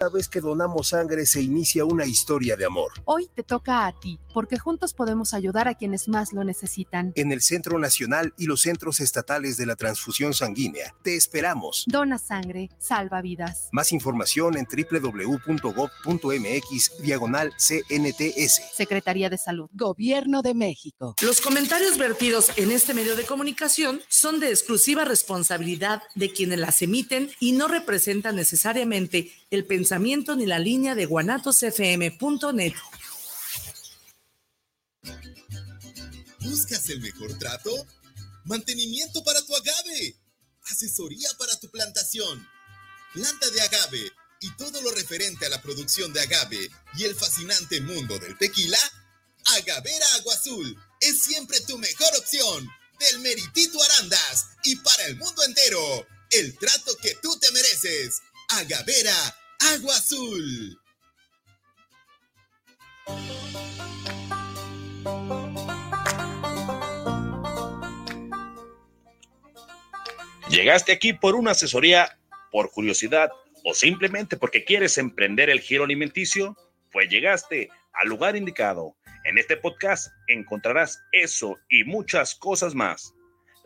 Cada vez que donamos sangre se inicia una historia de amor. Hoy te toca a ti, porque juntos podemos ayudar a quienes más lo necesitan. En el Centro Nacional y los centros estatales de la transfusión sanguínea, te esperamos. Dona sangre, salva vidas. Más información en www.gov.mx diagonal CNTS. Secretaría de Salud. Gobierno de México. Los comentarios vertidos en este medio de comunicación son de exclusiva responsabilidad de quienes las emiten y no representan necesariamente el pensamiento ni la línea de guanatosfm.net. ¿Buscas el mejor trato? Mantenimiento para tu agave. Asesoría para tu plantación. Planta de agave y todo lo referente a la producción de agave y el fascinante mundo del tequila. Agavera Agua Azul es siempre tu mejor opción. Del Meritito Arandas y para el mundo entero. El trato que tú te mereces. Agavera Agua Azul. ¿Llegaste aquí por una asesoría, por curiosidad o simplemente porque quieres emprender el giro alimenticio? Pues llegaste al lugar indicado. En este podcast encontrarás eso y muchas cosas más.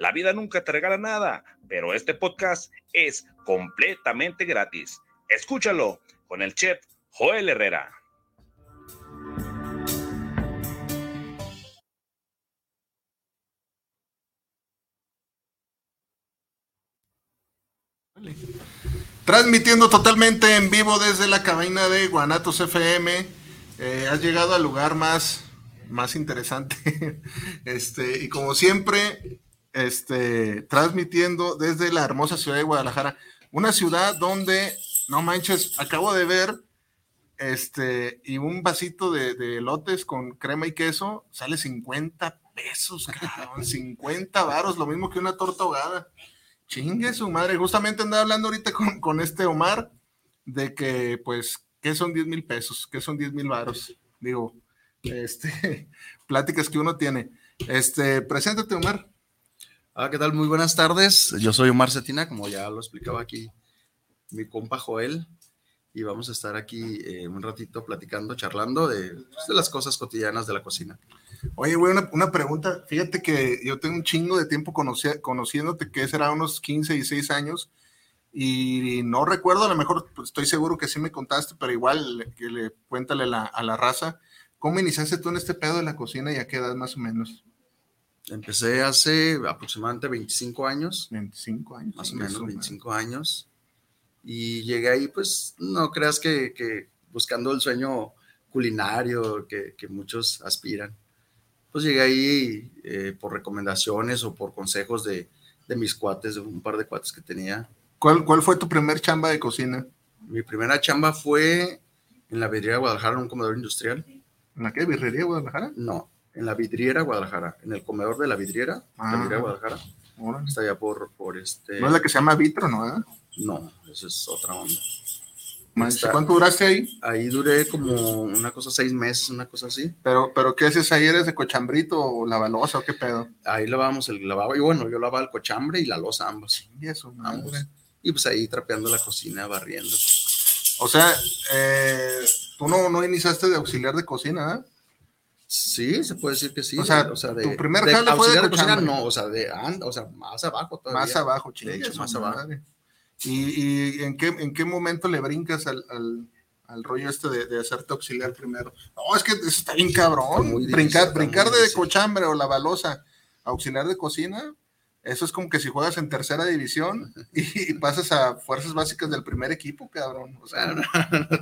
La vida nunca te regala nada, pero este podcast es completamente gratis. Escúchalo con el chef Joel Herrera. Transmitiendo totalmente en vivo desde la cabina de Guanatos FM. Eh, has llegado al lugar más, más interesante. este, y como siempre, este, transmitiendo desde la hermosa ciudad de Guadalajara. Una ciudad donde, no manches, acabo de ver este, y un vasito de, de lotes con crema y queso sale 50 pesos, cabrón, 50 varos, lo mismo que una torta ahogada. Chingue su madre. Justamente andaba hablando ahorita con, con este Omar de que, pues, ¿qué son 10 mil pesos? ¿Qué son 10 mil varos? Digo, este, pláticas que uno tiene. Este, preséntate, Omar. Ah, ¿qué tal? Muy buenas tardes. Yo soy Omar Cetina, como ya lo explicaba aquí mi compa Joel, y vamos a estar aquí eh, un ratito platicando, charlando de, pues, de, las cosas cotidianas de la cocina. Oye, güey, una, pregunta. Fíjate que yo tengo un chingo de tiempo conociéndote, que será unos 15 y 6 años, y no recuerdo, a lo mejor pues, estoy seguro que sí me contaste, pero igual que le cuéntale a la raza, ¿cómo iniciaste tú en este pedo de la cocina y a qué edad más o menos? Empecé hace aproximadamente 25 años. 25 años. Más o menos 25 años. Y llegué ahí, pues, no creas que, que buscando el sueño culinario que, que, muchos aspiran. Pues llegué ahí eh, por recomendaciones o por consejos de, de, mis cuates, de un par de cuates que tenía. ¿Cuál, ¿Cuál fue tu primer chamba de cocina? Mi primera chamba fue en la vidriera de Guadalajara, en un comedor industrial. ¿En la qué? ¿Vidriería de Guadalajara? No, en la vidriera Guadalajara, en el comedor de la vidriera, ah, la vidriera Guadalajara. Bueno. Está allá por, por este. No es la que se llama Vitro, ¿no? ¿Eh? No, esa es otra onda. Está, ¿Cuánto duraste ahí? Ahí duré como una cosa, seis meses, una cosa así. Pero, pero ¿qué haces ahí? ¿Eres de cochambrito o la balosa o qué pedo? Ahí lavábamos el lavabo y bueno, yo lavaba el cochambre y la losa ambos. Y eso, ambos. Y pues ahí trapeando la cocina, barriendo. O sea, eh, tú no, no iniciaste de auxiliar de cocina, ¿eh? Sí, se puede decir que sí. O sea, o sea de, tu primer jale fue de, de cocina, no, o sea, de, o sea, más abajo todavía. Más abajo, de hecho, más abajo. ¿Y, y en, qué, en qué momento le brincas al, al, al rollo este de, de, hacerte auxiliar primero? No, es que eso está bien cabrón. Brincar difícil, brincar de cochambre o la balosa, auxiliar de cocina, eso es como que si juegas en tercera división y, y pasas a fuerzas básicas del primer equipo, cabrón. O sea, no, no, no,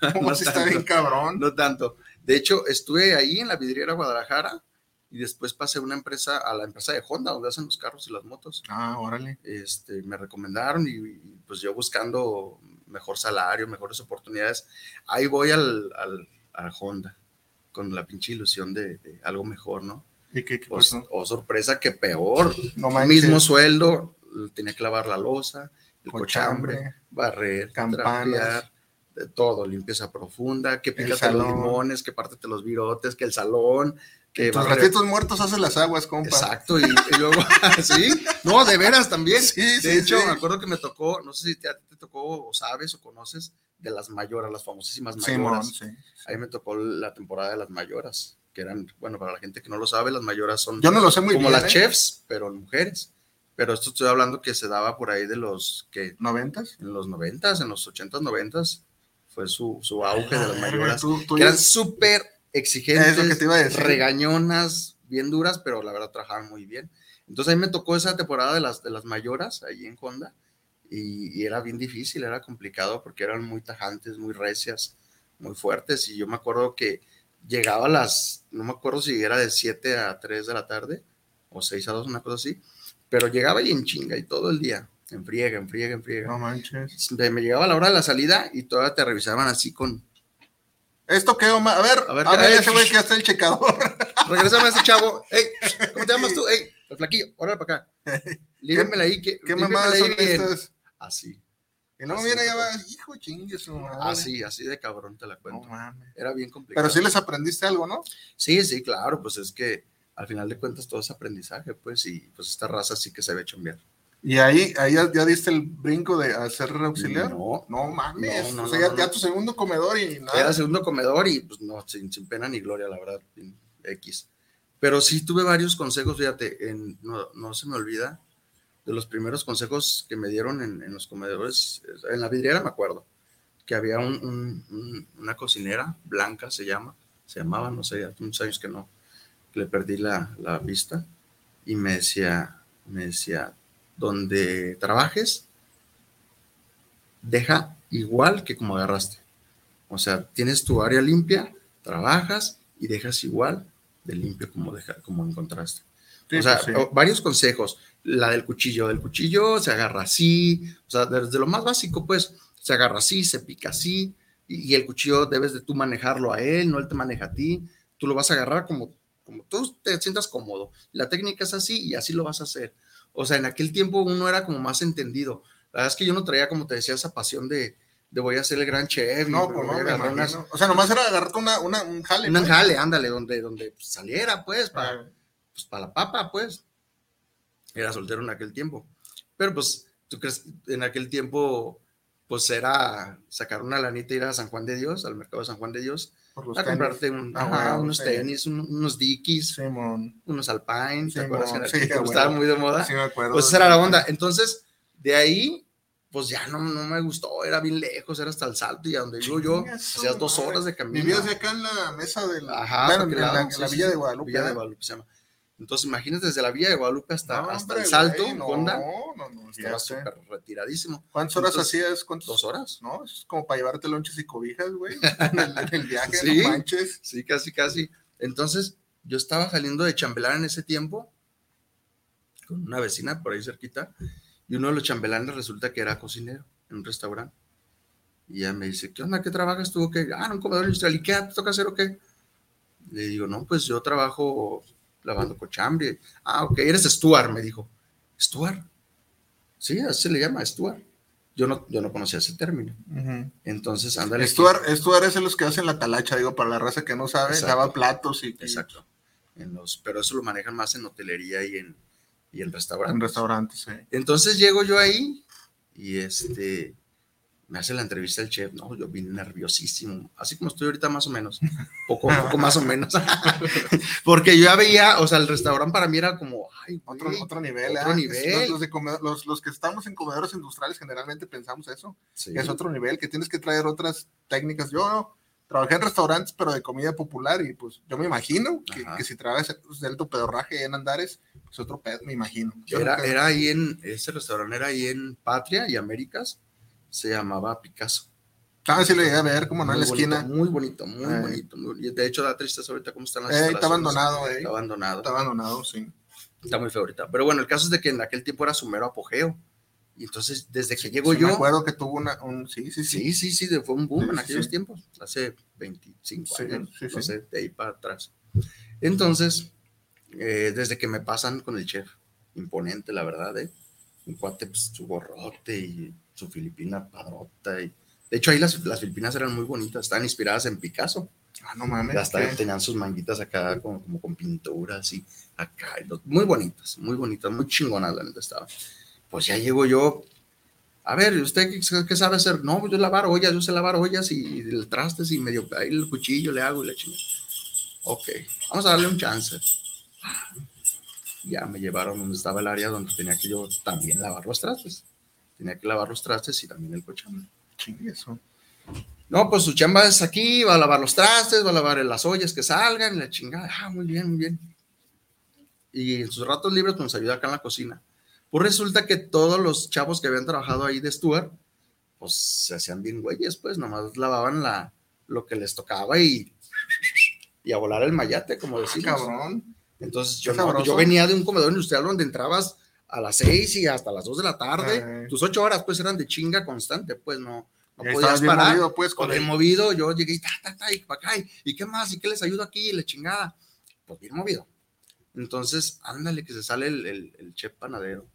tanto, no si está bien cabrón. No tanto. De hecho, estuve ahí en la vidriera Guadalajara y después pasé a una empresa, a la empresa de Honda, donde hacen los carros y las motos. Ah, órale. Este, me recomendaron y, y pues yo buscando mejor salario, mejores oportunidades, ahí voy al, al a Honda con la pinche ilusión de, de algo mejor, ¿no? ¿Y qué, qué o, o, sorpresa que peor, no mismo sueldo, tenía que lavar la losa, el cochambre, cochambre barrer, campanas de todo, limpieza profunda, que pícate los limones, que pártete los virotes, que el salón, que tus ratitos muertos hacen las aguas, compa. Exacto, y, y luego, sí, no, de veras también. Sí, de sí, hecho, sí. me acuerdo que me tocó, no sé si te, te tocó o sabes o conoces de las mayoras, las famosísimas mayoras. sí. Ahí me tocó la temporada de las mayoras, que eran, bueno, para la gente que no lo sabe, las mayoras son Yo no lo sé muy como bien. las ¿eh? chefs, pero mujeres. Pero esto estoy hablando que se daba por ahí de los que ¿Noventas? en los noventas, en los ochentas, noventas, fue su, su auge de las mayoras. Tú- tú que eran súper exigentes, Es lo que te iba a decir. regañonas, bien duras, pero la verdad trabajaban muy bien. Entonces a mí me tocó esa temporada de las, de las mayoras ahí en Honda y, y era bien difícil, era complicado porque eran muy tajantes, muy recias, muy fuertes y yo me acuerdo que llegaba a las, no me acuerdo si era de 7 a 3 de la tarde o 6 a 2, una cosa así, pero llegaba y en chinga y todo el día, en friega, en friega, en friega. No manches. Me llegaba la hora de la salida y todavía te revisaban así con, Esto quedó mal. A ver, A ver, a ver, eh, ese güey que hace el checador. Regresame a ese chavo. Ey, ¿cómo te llamas tú? Ey, el flaquillo, órale para acá. Líguemela ahí. Que, ¿Qué mamadas son estas? Así, Y luego viene cabrón. hijo chingue su madre. así, así de cabrón te la No cuento. mames. Era bien complicado. Pero sí les aprendiste algo, ¿no? Sí, sí, claro, pues es que al final de cuentas todo es aprendizaje, pues, y pues esta raza sí que se ve chambear. Y ahí, ahí ya, ya diste el brinco de hacer auxiliar. No, No mames. No, no, o sea, ya, ya tu segundo comedor y nada. era segundo comedor y pues no, sin, sin pena ni gloria, la verdad, X. Pero sí tuve varios consejos, fíjate, en- no, no se me olvida de los primeros consejos que me dieron en, en los comedores, en la vidriera me acuerdo, que había un- un- un- una cocinera, Blanca se llama, se llamaba, no sé, hace muchos años que no, que le perdí la, la vista, y me decía, me decía, donde trabajes, deja igual que como agarraste. O sea, tienes tu área limpia, trabajas y dejas igual de limpio como, deja, como encontraste. Sí, o sea, sí. varios consejos. La del cuchillo, del cuchillo se agarra así, o sea, desde lo más básico, pues, se agarra así, se pica así, y, y el cuchillo debes de tú manejarlo a él, no él te maneja a ti, tú lo vas a agarrar como, como tú te sientas cómodo. La técnica es así y así lo vas a hacer. O sea, en aquel tiempo uno era como más entendido. La verdad es que yo no traía, como te decía, esa pasión de, de voy a ser el gran chef. y No, pues no, me unas-. O sea, nomás era agarrarte una, una, un jale. un pues. jale, ándale, donde, donde saliera, pues, para, Ah, pues, para la papa, pues. Era soltero en aquel tiempo. Pero pues, tú crees, en aquel tiempo, pues era sacar una lanita, ir a San Juan de Dios, al mercado de San Juan de Dios, por los a tenis. comprarte un- Ah, ajá, unos sí. tenis, un- unos Dickies, Simón. unos Alpine, ¿te acuerdas? que sí, aquel tiempo a estaba huevo. muy de moda. Sí, me acuerdo. Pues esa era la onda. Entonces, de ahí, pues ya no, no me gustó, era bien lejos, era hasta el salto y a donde vivo yo, su hacías dos horas de camino. Vivías de acá en la mesa del. Ajá, bueno, en la, en la Villa de Guadalupe. Villa de. Guadalupe se llama. Entonces, imagínate desde la Villa de Guadalupe hasta, No, hasta hombre, el salto, güey, no, Honda, No, no, estaba ya sé. súper retiradísimo. ¿Cuántas horas hacías? ¿Cuántos? Dos horas. No, es como para llevarte lonches y cobijas, güey. En el, en el viaje, Sí. no manches. Sí, casi, casi. Entonces, yo estaba saliendo de chambelán en ese tiempo con una vecina por ahí cerquita y uno de los chambelanes resulta que era cocinero en un restaurante. Y ella me dice, ¿qué onda? ¿Qué trabajas tú? ¿Qué? Ah, en un comedor industrial. ¿Y qué te toca hacer o qué? Le digo, no, pues yo trabajo lavando cochambre. Ah, ok, eres Stuart, me dijo. ¿Stuart? Sí, así se le llama, Stuart. Yo no, yo no conocía ese término. Entonces, ándale. Stuart, Stuart es los que hacen la talacha, digo, para la raza que no sabe, Exacto. lava platos y, y Exacto. En los, pero eso lo manejan más en hotelería y en, y en restaurantes. en restaurantes, sí. Entonces llego yo ahí y este me hace la entrevista el chef. No, yo vine nerviosísimo, así como estoy ahorita más o menos, poco, poco más o menos. Porque yo ya veía, o sea, el restaurante para mí era como, ay, Otro, güey, otro nivel, otro ¿eh? nivel. Los, los de comedor- los- los que estamos en comedores industriales generalmente pensamos eso. sí, Es otro nivel, que tienes que traer otras técnicas. Yo trabajé en restaurantes, pero de comida popular, y pues yo me imagino que, si trabajas del tu pedorraje en Andares, pues otro pedo, me imagino. Yo Era, nunca- era ahí en, ese restaurante era ahí en Patria y Américas, se llamaba Picasso. Ah, sí lo llegué a ver, como no, en la esquina. Muy bonito, muy bonito. muy- de hecho, da tristeza ahorita cómo están las Eh, está abandonado, eh. Está abandonado. Está abandonado, sí. Está muy feo ahorita. Pero bueno, el caso es de que en aquel tiempo era su mero apogeo. Y entonces, desde que llego Sí, yo. Me acuerdo que tuvo una, un, sí, sí, sí. Sí, sí, sí, fue un boom Sí, en aquellos tiempos, hace 25 Sí, años, no sé, de ahí para atrás. Entonces, eh, desde que me pasan con el chef, imponente, la verdad, ¿eh? Un cuate, pues, su gorrote y su filipina padrota. Y, de hecho, ahí las, las filipinas eran muy bonitas, estaban inspiradas en Picasso. Ah, no mames. Hasta ¿qué? tenían sus manguitas acá como, como con pinturas y acá. muy bonitas, muy bonitas, muy chingonas la neta estaba. Pues ya llego yo A ver, ¿usted qué, qué sabe hacer? No, pues yo lavar ollas, yo sé lavar ollas y, el trastes y medio ahí el cuchillo le hago y la chingada. Ok, vamos a darle un chance. Ya me llevaron donde estaba el área donde tenía que yo también lavar los trastes. Tenía que lavar los trastes y también el cochambre. Chingue eso. No, pues su chamba es aquí, va a lavar los trastes, va a lavar las ollas que salgan, la chingada. Ah, muy bien, muy bien. Y en sus ratos libres, nos ayuda acá en la cocina. Pues resulta que todos los chavos que habían trabajado ahí de Stuart, pues se hacían bien güeyes, pues nomás lavaban la, lo que les tocaba y, y a volar el mayate, como decimos. Cabrón. Entonces yo, no, yo venía de un comedor industrial donde entrabas a las seis y hasta las dos de la tarde. Tus ocho horas pues eran de chinga constante, pues no, no podías parar. Movido, pues, con el movido, yo llegué y ta, ta, ta, y para acá, y, qué más, y qué les ayudo aquí, y la chingada. Pues bien movido. Entonces, ándale, que se sale el, el, chef panadero.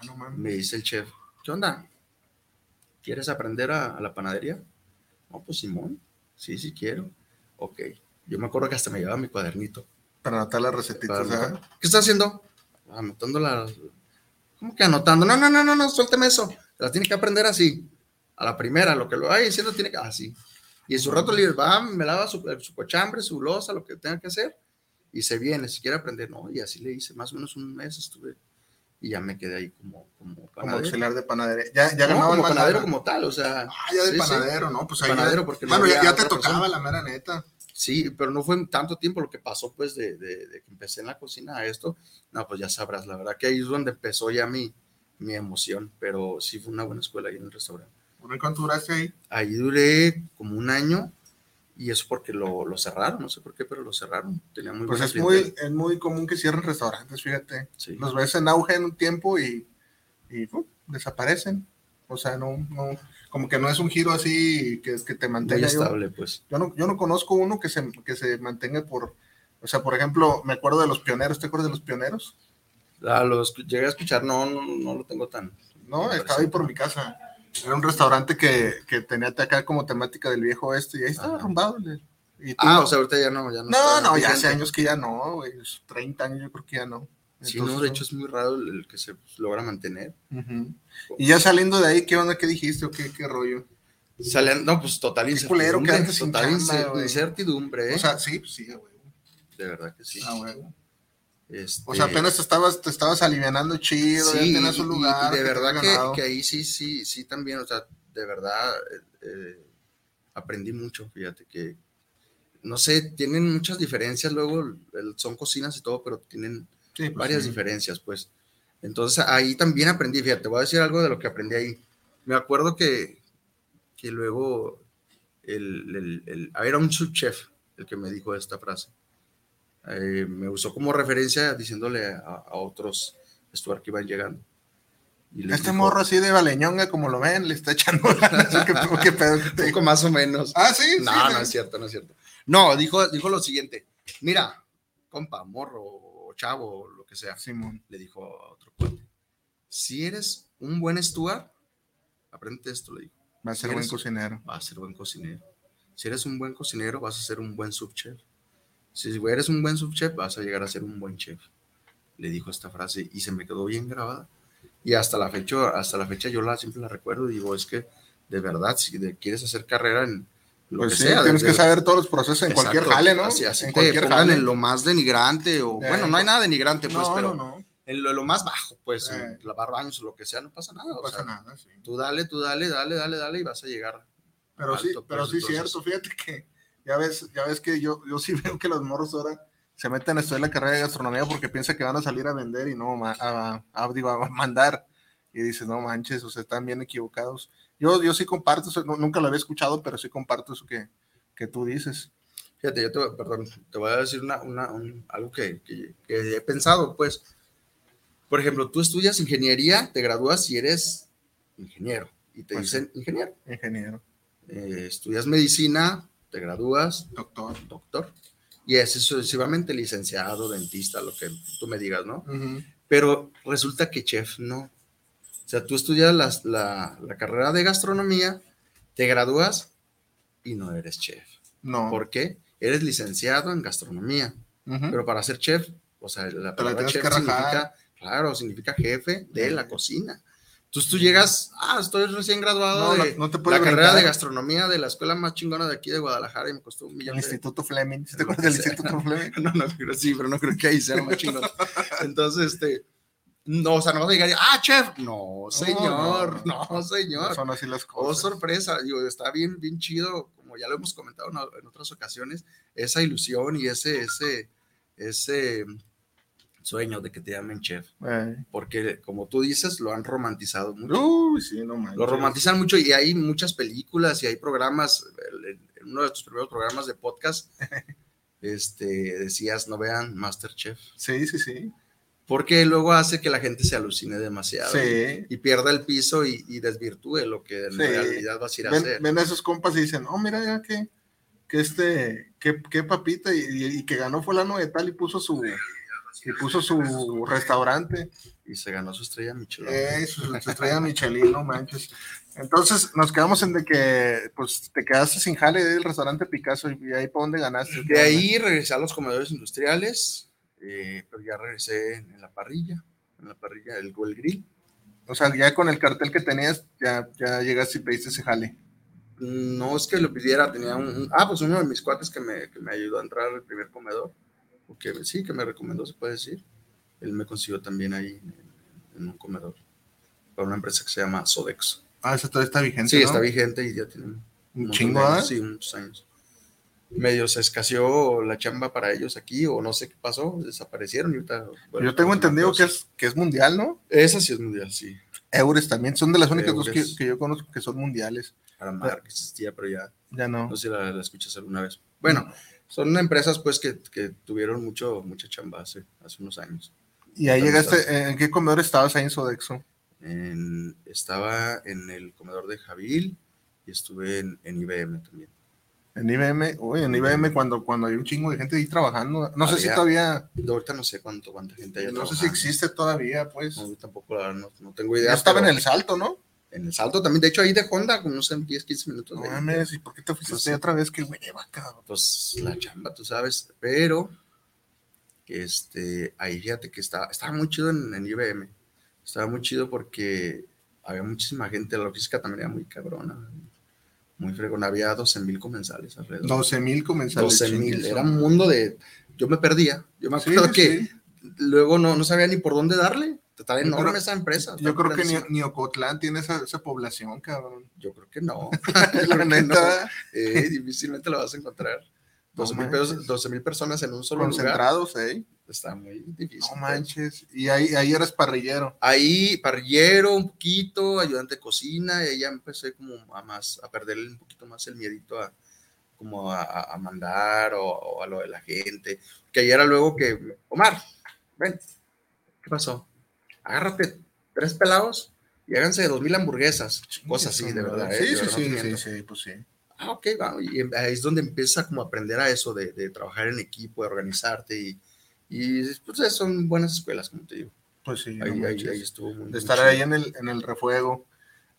Ah, me dice el chef, ¿qué onda? ¿Quieres aprender a, la panadería? No, pues Simón, sí, sí quiero. Ok. Yo me acuerdo que hasta me llevaba mi cuadernito. Para anotar las recetitas. ¿Qué está haciendo? Anotando las. ¿Cómo que anotando? No, no, no, no, no, suélteme eso. Las tiene que aprender así a la primera, lo que lo vaya diciendo tiene que, así. Y en su rato libre va, me lava su, su cochambre, su losa, lo que tenga que hacer, y se viene, si quiere aprender, no, y así le hice, más o menos un mes estuve, y ya me quedé ahí como, como Como auxiliar de panadería. Ya, ya no, como panadero como tal, o sea. Ah, ya de panadero, ¿no? Pues ahí panadero, porque bueno, ya, te tocaba la mera neta. Sí, pero no fue tanto tiempo lo que pasó, pues, de, de, de, que empecé en la cocina a esto. No, pues ya sabrás, la verdad que ahí es donde empezó ya mi, mi emoción, pero sí fue una buena escuela ahí en el restaurante. ¿Cuánto duraste ahí? Ahí duré como un año y eso porque lo, lo cerraron, no sé por qué, pero lo cerraron. Tenía muy pues es muy, es muy común que cierren restaurantes, fíjate. Los ves en auge en un tiempo y, y desaparecen. O sea, no, no, como que no es un giro así que, que te mantenga. estable, pues. Yo no, yo no conozco uno que se, que se mantenga por, o sea, por ejemplo, me acuerdo de los pioneros, ¿te acuerdas de los pioneros? Ah, los llegué a escuchar, no, no, no lo tengo tan. No, estaba ahí por mi casa. Era un restaurante que, que tenía acá como temática del viejo oeste y ahí estaba arrumbado. ah, o sea, ahorita ya no, ya no. No, no, ya hace años que ya no, güey. 30 años yo creo que ya no. Sí, no, de hecho es muy raro el, que se logra mantener. Y ya saliendo de ahí, ¿qué onda? ¿Qué dijiste o qué, qué rollo? Salen, no, pues total incertidumbre. total incertidumbre, ¿eh? O sea, sí, pues sí, güey. De verdad que sí. Ah, güey. Este, o sea, apenas te estabas, te estabas alivianando chido, sí, ya tenías un lugar. Y, de verdad que, que, ahí sí, sí, sí también, o sea, de verdad eh, eh, aprendí mucho, fíjate que, no sé, tienen muchas diferencias luego, son cocinas y todo, pero tienen pues varias diferencias, pues. Entonces ahí también aprendí, fíjate, voy a decir algo de lo que aprendí ahí. Me acuerdo que, que luego el, el, el, era un subchef el que me dijo esta frase eh, me usó como referencia diciéndole a, otros Stuart que iban llegando. este morro así de baleñonga, como lo ven, le está echando ¿Qué, pedo Poco más o menos. Ah, sí. No, no es cierto, no es cierto. No, dijo, dijo lo siguiente. Mira, compa, morro, chavo, lo que sea. Simón. Le dijo a otro cuate. Si eres un buen Stuart, aprende esto, le dijo. Va a ser buen cocinero. Va a ser buen cocinero. Si eres un buen cocinero, vas a ser un buen subchef. Si eres un buen subchef, vas a llegar a ser un buen chef. Le dijo esta frase y se me quedó bien grabada. Y hasta la fecha, hasta la fecha yo la siempre la recuerdo y digo, es que de verdad, si quieres hacer carrera en lo pues que sí, sea. Tienes que saber todos los procesos en cualquier jale, ¿no? Así, en cualquier jale. en lo más denigrante, o bueno, no hay nada denigrante, pues, pero en lo, más bajo, pues, lavar baños o lo que sea, no pasa nada. No pasa nada, sí. Tú dale, tú dale, dale, dale, dale y vas a llegar. Pero sí, pero pues, sí, cierto, fíjate que ya ves, ya ves que yo, yo sí veo que los morros ahora se meten a estudiar la carrera de gastronomía porque piensan que van a salir a vender y no a, a, digo, a mandar. Y dices, no manches, o sea, están bien equivocados. Yo, yo sí comparto, nunca lo había escuchado, pero sí comparto eso que, que tú dices. Fíjate, yo te, perdón, te voy a decir una, una, algo que, que, he pensado, pues. Por ejemplo, tú estudias ingeniería, te gradúas y eres ingeniero. Y te pues dicen ingeniero. Ingeniero. Eh, estudias medicina, te gradúas, doctor, doctor, y es sucesivamente licenciado, dentista, lo que tú me digas, ¿no? Pero resulta que chef no. O sea, tú estudias la, la, carrera de gastronomía, te gradúas y no eres chef. No. ¿Por qué? Eres licenciado en gastronomía, pero para ser chef, o sea, la palabra chef significa, claro, significa jefe de la cocina. Entonces tú llegas, ah, estoy recién graduado No, de no- te la carrera brincar. de gastronomía de la escuela más chingona de aquí de Guadalajara y me costó un millón El de Instituto Fleming. ¿Sí ¿Te acuerdas del Instituto Fleming? No, no, sí, pero no creo que ahí sea lo más chingón. Entonces, este, no, o sea, no vas a llegar y, ah, chef, no, señor, no, no, señor. No son así las Oh, cosas. sorpresa, digo, está bien, bien chido, como ya lo hemos comentado en, otras ocasiones, esa ilusión y ese, ese, ese sueño de que te llamen chef, Eh. porque como tú dices, lo han romantizado mucho. Uy, sí, no manches. Lo romantizan mucho y hay muchas películas y hay programas, en uno de tus primeros programas de podcast, este, decías, no vean Masterchef, Sí, sí, sí. Porque luego hace que la gente se alucine demasiado Sí. y pierda el piso y, y desvirtúe lo que en Sí. realidad vas a ir a Ven, hacer. ven a esos compas y dicen, oh, mira ya que, que este, que, que papita, y, y- y que ganó fulano de tal y puso su, y puso su restaurante. Y se ganó su estrella Michelin. Eh, su, su estrella Michelin, no manches. Entonces nos quedamos en de que pues te quedaste sin jale del restaurante Picasso y, y ahí para dónde ganaste. De ahí regresé a los comedores industriales, eh, pero ya regresé en la parrilla, en la parrilla del el grill. O sea, ya con el cartel que tenías, ya, ya llegaste y pediste ese jale. No es que lo pidiera, tenía un, un- ah, pues uno de mis cuates que me, que me ayudó a entrar al primer comedor, porque sí, que me recomendó, se puede decir. Él me consiguió también ahí en, en un comedor, para una empresa que se llama Sodexo. Ah, ese todavía está vigente. Sí, ¿no? está vigente y ya tiene Un chingo, años, Sí, muchos años. Medio se escaseó la chamba para ellos aquí, o no sé qué pasó, desaparecieron y ahorita. bueno, Yo tengo entendido que es, que es mundial, ¿no? Esa sí es mundial, sí. Eures también, son de las únicas dos que, Eures. que yo conozco que son mundiales. Aramar, que existía, pero ya Ya no. no sé si la, la escuchas alguna vez. Bueno, son empresas pues que, que tuvieron mucho, mucha chamba hace, hace unos años. Y ahí ¿Dónde llegaste, estás? ¿en qué comedor estabas ahí en Sodexo? En- estaba en el comedor de Javil y estuve en, en IBM también. En IBM, uy, en IBM cuando, cuando hay un chingo de gente ahí trabajando. No sé si todavía, Ahorita no sé cuánto, cuánta gente hay. no sé si existe todavía, pues. No, yo tampoco no, no tengo idea. Ya estaba en el salto, ¿no? en el salto también. De hecho, ahí de Honda, como unos 10, 15 minutos. No mames, ¿y por qué te fuiste No sé. otra vez? Qué hueva, cabrón. pues la chamba, tú sabes, pero este, ahí fíjate que estaba, estaba muy chido en, en IBM, estaba muy chido porque había muchísima gente, la logística también era muy cabrona, muy fregona, había 12 mil comensales alrededor. 12 mil comensales. 12 mil, era un mundo de, yo me perdía, yo me Sí, acuerdo que sí. luego no, no sabía ni por dónde darle, Yo enorme creo- esa empresa. Yo creo que ni, Ocotlán tiene esa, esa población, cabrón. Yo creo que no. La neta, no. Eh, difícilmente lo vas a encontrar. No 12 mil personas en un solo lugar. concentrados, ¿eh? Está muy difícil. No manches. Y ahí, ahí eras parrillero. Ahí parrillero un poquito, ayudante de cocina, y ahí ya empecé como a más, a perderle un poquito más el miedito a como a, a- mandar o, o a lo de la gente. Que ahí era luego que, Omar, ven, ¿qué pasó? Agárrate tres pelados y háganse dos mil hamburguesas, cosas así, de verdad. ¿eh? Sí, De sí, sí, sí, sí, pues sí. Ah, ok, va. Y ahí es donde empieza como a aprender a eso de, de trabajar en equipo, de organizarte y, y pues son buenas escuelas, como te digo. Pues sí. no Ahí, estuvo muy de estar ahí en el, en el refuego.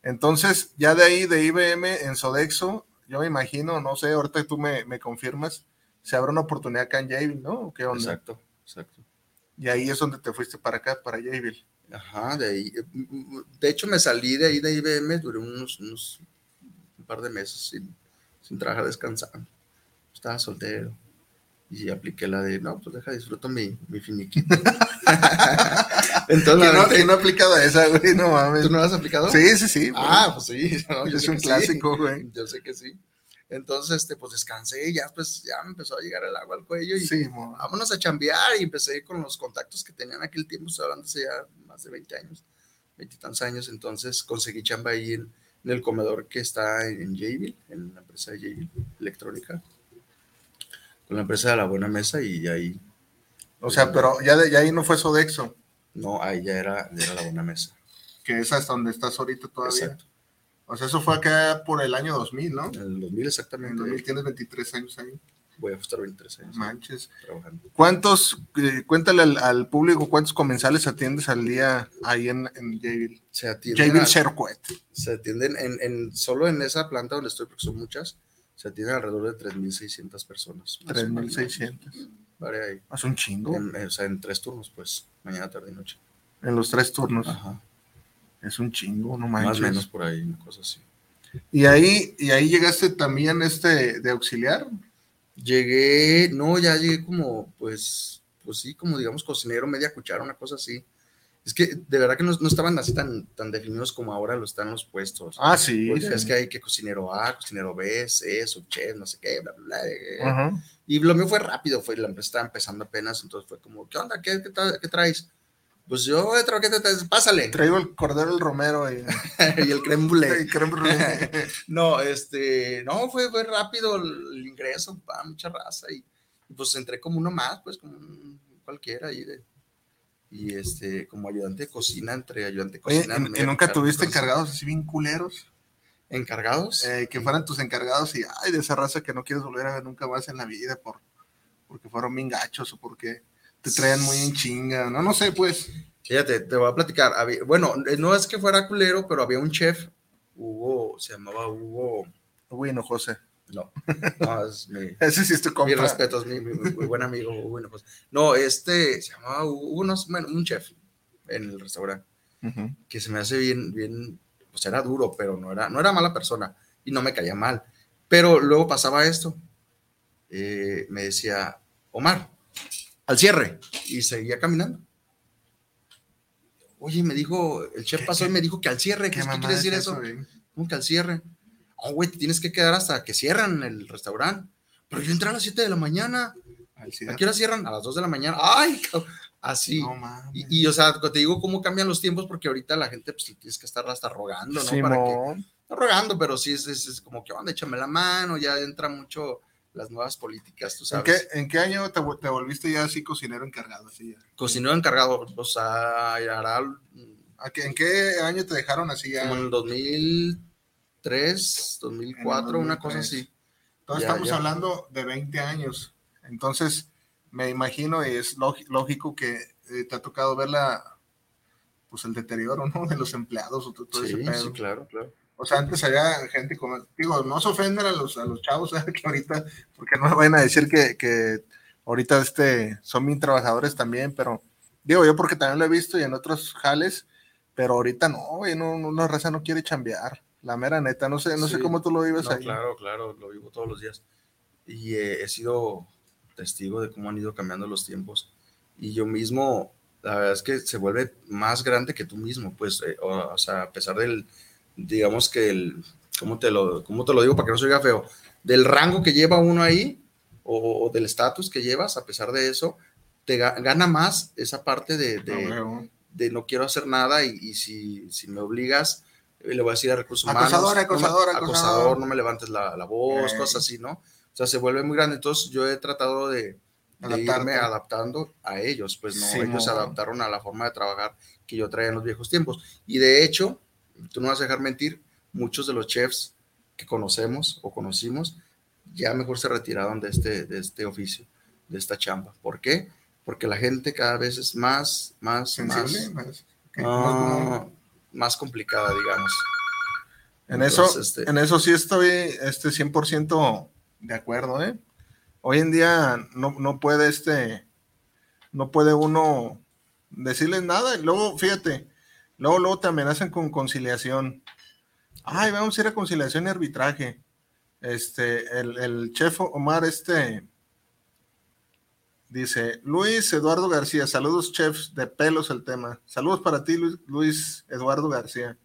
Entonces, ya de ahí, de IBM en Sodexo, yo me imagino, no sé, ahorita tú me, me confirmas, se abre una oportunidad acá en Jabil, ¿no? ¿O ¿Qué onda? Exacto, exacto. Y ahí es donde te fuiste para acá, para Jabil. Ajá, de ahí. eh, De hecho, me salí de ahí de IBM, duré unos, unos un par de meses sin, sin trabajar descansando. Estaba soltero. Y apliqué la de, no, pues deja, disfruto mi, mi finiquito. Entonces, la ¿Quién no, no ha aplicado esa, güey? No mames. ¿tú no lo has aplicado? Sí, sí, sí. Ah, pues sí. no, es un sí. clásico, güey. Yo sé que sí. Entonces, este, pues descansé y ya, pues ya me empezó a llegar el agua al cuello y Sí, mo. vámonos a chambear y empecé con los contactos que tenía en aquel tiempo, estoy hablando hace ya más de 20 años, 20 y tantos años, entonces conseguí chamba ahí en, en el comedor que está en, en Jabil, en la empresa de Jabil Electrónica, la empresa de la Buena Mesa y ahí, O sea, pero ya de ya ahí no fue Sodexo, no, ahí ya era, ya era la Buena Mesa. que es hasta donde estás ahorita todavía. Exacto. O sea, eso fue acá por el año 2000, ¿no? En el 2000 En exactamente, 2000 tienes 23 años ahí. voy a estar 23 años Manches. trabajando. ¿Cuántos, eh, cuéntale al, al público cuántos comensales atiendes al día ahí en, en Jabil? Se atienden, Jabil a- Circuit. se atienden en, en- solo en esa planta donde estoy, porque son muchas, se atienden alrededor de 3.600 personas. más o menos. 3600. Varía ahí. Es un chingo. En- o sea, en tres turnos, pues, mañana, tarde y noche. En los tres turnos. Ajá. Es un chingo, no manches. Más o menos por ahí, una cosa así. Y ahí, y ahí llegaste también este de auxiliar. Llegué, no, ya llegué como, pues, pues sí, como digamos cocinero, media cuchara, una cosa así. Es que de verdad que no, no estaban así tan, tan definidos como ahora lo están los puestos. Ah, sí. Porque sí. es que hay que cocinero A, cocinero B, C, subchef, no sé qué, bla, bla, bla. eh. Ajá. Y lo mío fue rápido, fue, la empresa estaba empezando apenas, entonces fue como, ¿qué onda? ¿Qué, qué, tra- qué traes? Pues yo he trabajado, ¿qué te traes? Pásale. Traigo el cordero del Romero y, y el creme brulee. No, este, no, fue, fue rápido el, el ingreso, pa, mucha raza, y, y pues entré como uno más, pues como un- cualquiera ahí de, y este, como ayudante de cocina, entre ayudante de Oye, cocina. ¿y, me y nunca tuviste encargados así bien culeros? ¿Encargados? Eh, que fueran tus encargados y, ay, de esa raza que no quieres volver a ver nunca más en la vida por, porque fueron bien gachos o porque te traían muy en chinga. No, no sé, pues. Fíjate, te voy a platicar. había- bueno, eh, no es que fuera culero, pero había un chef, Hugo, se llamaba Hugo, Uy, no, José. No, no, es mi, Ese sí es tu mi compa. respeto, es mi, mi- mi- mi buen amigo Hugo Hinojosa. No, este se llamaba no, bueno, un chef en el restaurante. Que se me hace bien, bien, pues era duro, pero no era, no era mala persona y no me caía mal. Pero luego pasaba esto, eh, me decía, Omar, al cierre, y seguía caminando. Oye, me dijo, el chef ¿Qué- pasó y me dijo que al cierre, ¿qué, ¿Qué quiere decir es eso? güey? ¿Cómo que al cierre? Oh, güey, te tienes que quedar hasta que cierran el restaurante. Pero yo entré a las 7 de la mañana. ¿A qué hora cierran? A las 2 de la mañana. ¡Ay! Así. No. Y, y, o sea, te digo cómo cambian los tiempos, porque ahorita la gente, pues, tienes que estar hasta rogando, ¿no? Para que, Simón. no rogando, pero sí es, es, es como que, onda, échame la mano, ya entra mucho las nuevas políticas, tú ¿En sabes. qué, ¿En qué año te, vol- te volviste ya así cocinero encargado? Así ya? Cocinero encargado, o sea, hará ¿A qué- ¿En qué año te dejaron así ya? como en 2003, 2004, una cosa 2003. así. Entonces Ya, estamos ya. hablando de 20 años. Entonces, me imagino y es lógi- lógico que eh, te ha tocado ver la, pues el deterioro, ¿no? De los empleados o todo, todo ese Sí, pedo. sí, claro, claro. O sea, antes había gente con, digo, no se ofendan a los, a los chavos, ¿eh? que ahorita, porque no me vayan a decir que, que ahorita este, son bien trabajadores también, pero digo yo porque también lo he visto y en otros jales, pero ahorita no, güey, no, no, la raza no quiere chambear, la mera neta, no sé, no sé cómo tú lo vives No, ahí. claro, claro, lo vivo todos los días. Y eh, he sido testigo de cómo han ido cambiando los tiempos. Y yo mismo, la verdad es que se vuelve más grande que tú mismo, pues, eh, o, o sea, a pesar del, digamos que el, ¿cómo te lo, cómo te lo digo para que no se oiga feo? Del rango que lleva uno ahí, o, o del estatus que llevas, a pesar de eso, te ga- gana más esa parte de, No, de, no quiero hacer nada y, y si, si me obligas, le voy a decir a recursos humanos. Acosador, no me- acosador, acosador. acosador, no me levantes la, la voz, Ey. cosas así, ¿no? O sea, se vuelve muy grande. Entonces yo he tratado de, de irme adaptando a ellos, pues no, Simón. ellos se adaptaron a la forma de trabajar que yo traía en los viejos tiempos. Y de hecho, tú no vas a dejar mentir, muchos de los chefs que conocemos o conocimos ya mejor se retiraron de este, de este oficio, de esta chamba. ¿Por qué? Porque la gente cada vez es más, más, sensible, más, más- ¿qué? ah, más complicada, digamos. En eso, este- en eso sí estoy este 100% de acuerdo, ¿eh? Hoy en día no, no puede este, no puede uno decirles nada y luego, fíjate, luego, luego te amenazan con conciliación. Ay, vamos a ir a conciliación y arbitraje. Este, el, el chef Omar, este, dice, Luis Eduardo García, saludos chefs, de pelos el tema. Saludos para ti, Luis, Luis Eduardo García.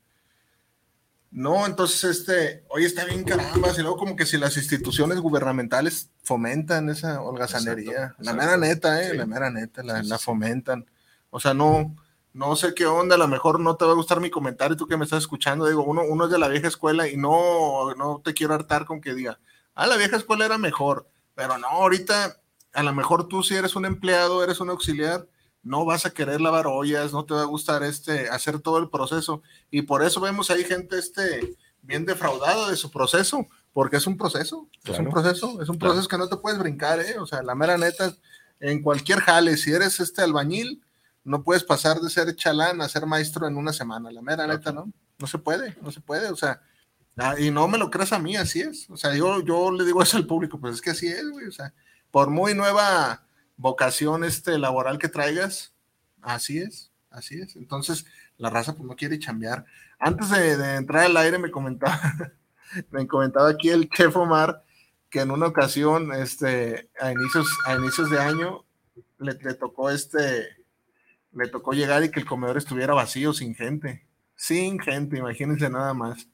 No, entonces este, hoy está bien carambas, y luego como que si las instituciones gubernamentales fomentan esa holgazanería, Exacto, la mera neta, eh, Sí. la mera neta, la, sí, la fomentan. O sea, no, no sé qué onda, a lo mejor no te va a gustar mi comentario, tú que me estás escuchando, digo, uno, uno es de la vieja escuela y no, no te quiero hartar con que diga, ah, la vieja escuela era mejor, pero no, ahorita a lo mejor tú si eres un empleado, eres un auxiliar, no vas a querer lavar ollas, no te va a gustar este, hacer todo el proceso. Y por eso vemos ahí gente este, bien defraudada de su proceso, porque es un proceso, es un Claro. proceso, es un Claro. proceso que no te puedes brincar, ¿eh? O sea, la mera neta, en cualquier jale, si eres este albañil, no puedes pasar de ser chalán a ser maestro en una semana, la mera neta, ¿no? No se puede, no se puede, o sea, ah, y no me lo creas a mí, así es. O sea, yo, yo le digo eso al público, pues es que así es, güey, o sea, por muy nueva vocación este laboral que traigas, así es, así es. Entonces, la raza pues no quiere chambear. Antes de, entrar al aire me comentaba, me comentaba aquí el chef Omar que en una ocasión, este, a inicios, a inicios de año, le, le tocó este, le tocó llegar y que el comedor estuviera vacío, sin gente, sin gente, imagínense nada más,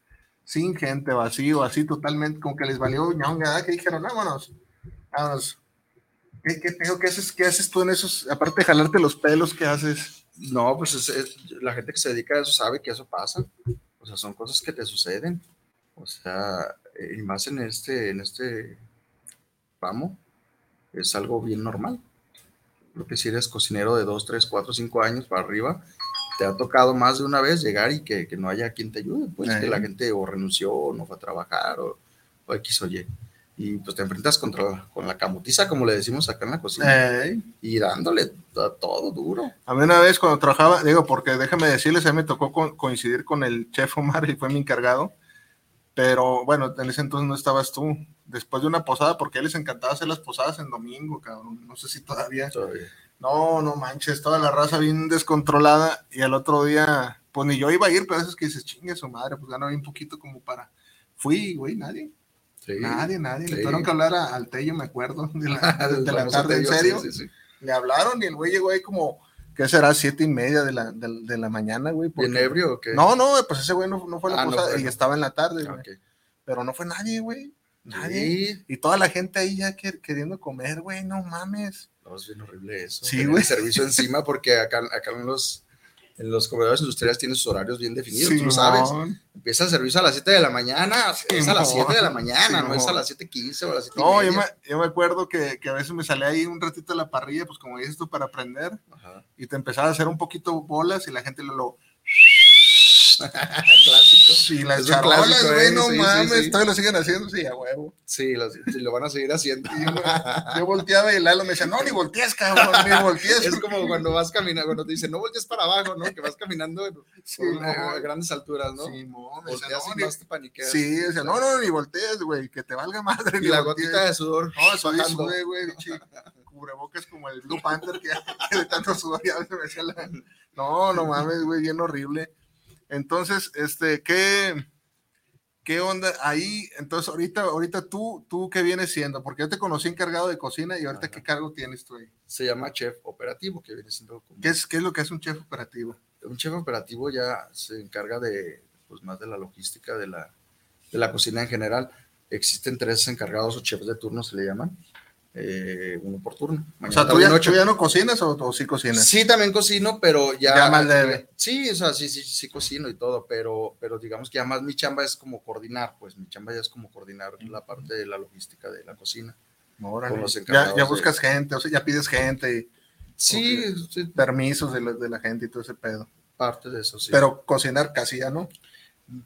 sin gente, vacío, así totalmente, como que les valió ñonga, que dijeron, vámonos, vámonos. ¿Qué, qué? ¿Qué haces, ¿Qué haces tú en esos, aparte de jalarte los pelos, qué haces? No, pues es- es- la gente que se dedica a eso sabe que eso pasa. O sea, son cosas que te suceden. O sea, y más en este, en este ramo, es algo bien normal. Creo que si eres cocinero de 2, 3, 4, 5 años para arriba, te ha tocado más de una vez llegar y que, que no haya quien te ayude. Pues que la gente o renunció, o no fue a trabajar, o, o X o Y. Y pues te enfrentas contra la, con la camutiza, como le decimos acá en la cocina, Ey. y dándole a todo duro. A mí una vez cuando trabajaba, digo, porque déjame decirles, a mí me tocó co- coincidir con el chef Omar y fue mi encargado, pero bueno, en ese entonces no estabas tú. Después de una posada, porque a él les encantaba hacer las posadas en domingo, cabrón. No sé si todavía. Todavía. No, no manches, toda la raza bien descontrolada y al otro día, pues ni yo iba a ir, pero eso es que dices, chingue su madre, pues gana bien poquito como para. Fui, güey, nadie, Sí. nadie, nadie. Le tuvieron que hablar a- al Tello, me acuerdo, de la, de El la tarde, en Tello, serio. sí. Le hablaron y el güey llegó ahí como, ¿qué será? Siete y media de la, de, de la mañana, güey. ¿Bien porque- ebrio o qué? No, no, pues ese güey no, no fue la Ah, posada y estaba en la tarde, Ah, güey. Pero no fue nadie, güey. Nadie. Y toda la gente ahí ya quer- queriendo comer, güey, no mames. No, es bien horrible eso. Sí, güey. el servicio encima porque acá, acá en los en los comedores industriales tienen sus horarios bien definidos, tú lo sabes. Empieza el servicio a las 7 de la mañana, es a las 7 de la mañana, no es a las 7.15 o a las 7 No, yo me, yo me acuerdo que, que a veces me salía ahí un ratito de la parrilla, pues como dices tú, para aprender, Ajá. y te empezaba a hacer un poquito bolas y la gente lo... lo Clásico. y las güey, ¿eh? no Sí, sí, mames, sí. todavía lo siguen haciendo, sí, a huevo. Sí, lo, sí, lo van a seguir haciendo. Yo, volteaba y Lalo me decía, no, ni voltees, cabrón, ni voltees. Es como cuando vas caminando, cuando te dicen, no voltees para abajo, ¿no? Que vas caminando en- Sí, no. a grandes alturas, ¿no? Me decía, Volteas no, ni- te paniqueas. Sí, decía, no, no, ni voltees, güey, que te valga madre. Y la voltees". gotita de sudor. No, eso sudé, güey, cubrebocas como el Blue Panther que, que de tanto sudor ya se me hacía la... No, no mames, güey, bien horrible. Entonces, este, ¿qué, qué onda? Ahí, entonces, ahorita, ahorita tú, tú, ¿qué vienes siendo? Porque yo te conocí encargado de cocina y ahorita, Ajá. ¿qué cargo tienes tú ahí? Se llama chef operativo, que viene siendo como ¿Qué es, qué es lo que hace un chef operativo? un chef operativo ya se encarga de pues más de la logística de la, de la cocina en general. Existen tres encargados o chefs de turno, se le llaman, eh, uno por turno. O sea, ¿tú ya, noche. tú ya no cocinas o, o sí cocinas? Sí, también cocino, pero ya. Ya más leve. Sí, o sea, sí, sí, sí cocino y todo, pero, pero digamos que ya más mi chamba es como coordinar, pues mi chamba ya es como coordinar la parte de la logística de la cocina. Órale. ya, ya de- buscas gente, o sea, ya pides gente y Sí, sí, permisos de la, de la gente y todo ese pedo. parte de eso, sí. Pero cocinar casi ya no.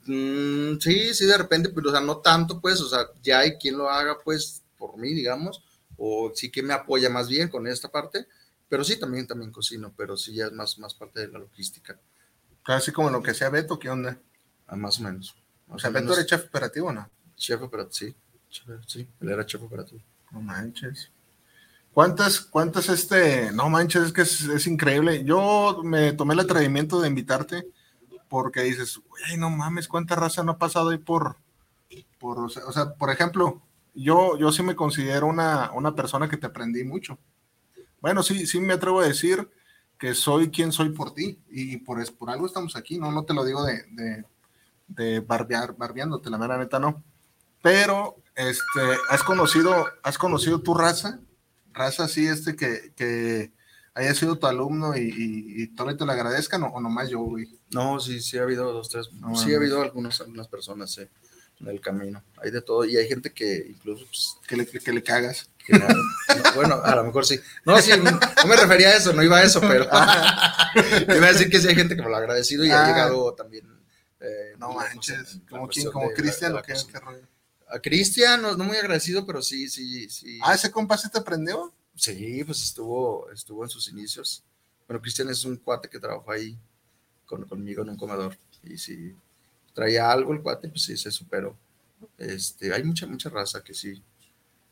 Mm, sí, sí, de repente, pero o sea, no tanto, pues, o sea, ya hay quien lo haga, pues, por mí, digamos, o sí que me apoya más bien con esta parte, pero sí, también, también cocino, pero sí ya es más, más parte de la logística, Casi como lo que sea Beto, ¿qué onda? ah, más o menos. O Más sea, o Beto menos. era chef operativo, ¿no? Chef operativo, sí, chef- sí, él era chef operativo. No manches. ¿Cuántas, cuántas, este, no manches, es que es, es increíble. Yo me tomé el atrevimiento de invitarte porque dices, güey, no mames, cuánta raza no ha pasado ahí por, por, o o sea, por ejemplo, yo, yo sí me considero una, una persona que te aprendí mucho. Bueno, sí, sí me atrevo a decir que soy quien soy por ti y por, por algo estamos aquí, no, no te lo digo de, de, de barbear, barbeándote, la mera neta no. Pero, este, has conocido, has conocido tu raza, raza así, este, que, que haya sido tu alumno y, y, y te lo agradezcan o, o nomás yo, güey. No, sí, sí ha habido dos, tres, No sí ha habido algunos, algunas personas eh, en el camino, hay de todo, y hay gente que incluso, pues, Que le, que le cagas. que no- no, bueno, a lo mejor sí. No, sí, no, me refería a eso, no iba a eso, pero iba a decir que sí hay gente que me lo ha agradecido y Ah. ha llegado también. eh, No manches, como quién, como Cristian de la o qué, cocina. qué rollo. A Cristian, no, no muy agradecido, pero sí, sí, sí. Ah, ese compa se te aprendió. Sí, pues estuvo, estuvo en sus inicios. Bueno, Cristian es un cuate que trabajó ahí con, conmigo en un comedor. Y si traía algo el cuate, pues sí, se superó. Este, hay mucha, mucha raza que sí,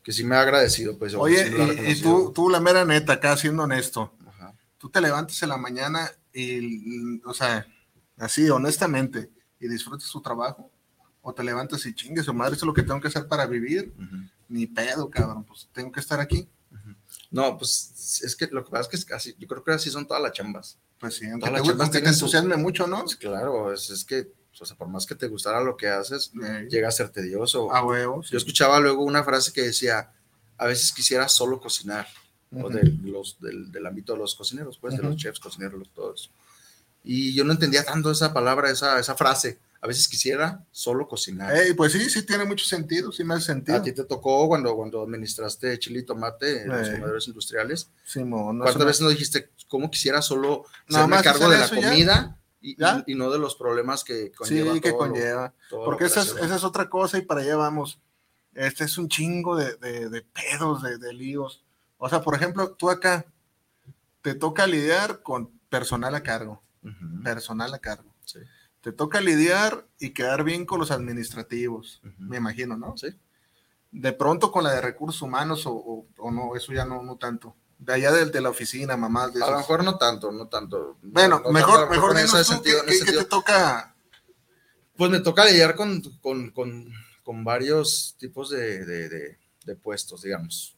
que sí me ha agradecido, pues. o Oye, y, tú, tú, la mera neta, acá siendo honesto, Ajá. tú te levantas en la mañana y, o sea, así, honestamente, y disfrutes tu trabajo, o te levantas y chingues, su madre, eso es lo que tengo que hacer para vivir, ni pedo, cabrón, pues tengo que estar aquí. No, pues es que lo que pasa es que es casi, yo creo que así son todas las chambas. Pues sí, Todas aunque las te, chambas aunque te entusiasme mucho, ¿no? Pues claro, es, es que, o sea, por más que te gustara lo que haces, llega a ser tedioso. a huevo. sí. Yo escuchaba luego una frase que decía, a veces quisiera solo cocinar, o Ujú. de los, del, del ámbito de los cocineros, pues, de Ujú. los chefs, cocineros, los- todo eso. Y yo no entendía tanto esa palabra, esa, esa frase. A veces quisiera solo cocinar. Ey, pues sí, sí tiene mucho sentido, sí me hace sentido. A ti te tocó cuando, cuando administraste chile y tomate en los Eh. comedores industriales. Simón, no ¿Cuántas se me- veces nos dijiste cómo quisiera solo Nada hacerme más cargo de la comida ¿Ya? Y- y no de los problemas que conlleva? Sí, que todo lo- conlleva. todo Porque esa es, operacional? esa es otra cosa y para allá vamos. Este es un chingo de, de- de pedos, de, de líos. O sea, por ejemplo, tú acá te toca lidiar con personal a cargo, personal a cargo. sí, Te toca lidiar y quedar bien con los administrativos, me imagino, ¿no? sí. De pronto con la de recursos humanos o, o- o no, eso ya no, no tanto. De allá de, de la oficina, mamás de A lo mejor no tanto, no tanto. No- Bueno, no mejor, tanto mejor en ese sentido, ¿qué- en ese qué- te toca? Pues me toca lidiar con, con, con, con varios tipos de- de puestos, digamos.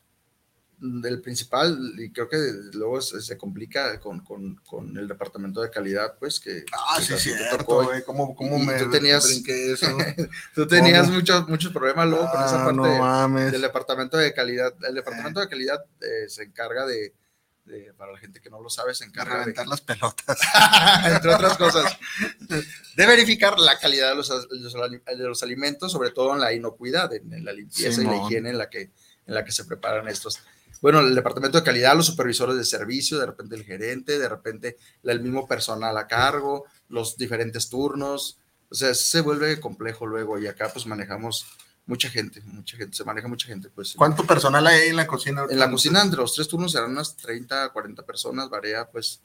El principal, y creo que luego se, se complica con, con, con el departamento de calidad, pues que... Ah, que sí, cierto, tocó. ¿Cómo, cómo y me tú tenías- eso? Tú tenías ¿Cómo? muchos, muchos problemas luego con esa Ah, parte no mames. del departamento de calidad. El departamento de calidad eh, se encarga de, de- para la gente que no lo sabe, se encarga de, reventar las pelotas. entre otras cosas, de verificar la calidad de los, de alimentos, sobre todo en la inocuidad, en, en la limpieza y la higiene en la, que, en la que se preparan estos. Bueno, el departamento de calidad, los supervisores de servicio, de repente el gerente, de repente el mismo personal a cargo, los diferentes turnos. O sea, se vuelve complejo luego y acá pues manejamos mucha gente, mucha gente, se maneja mucha gente. Pues, ¿Cuánto personal hay en la cocina? en la cocina, entre los tres turnos serán unas 30, 40 personas, varía, pues,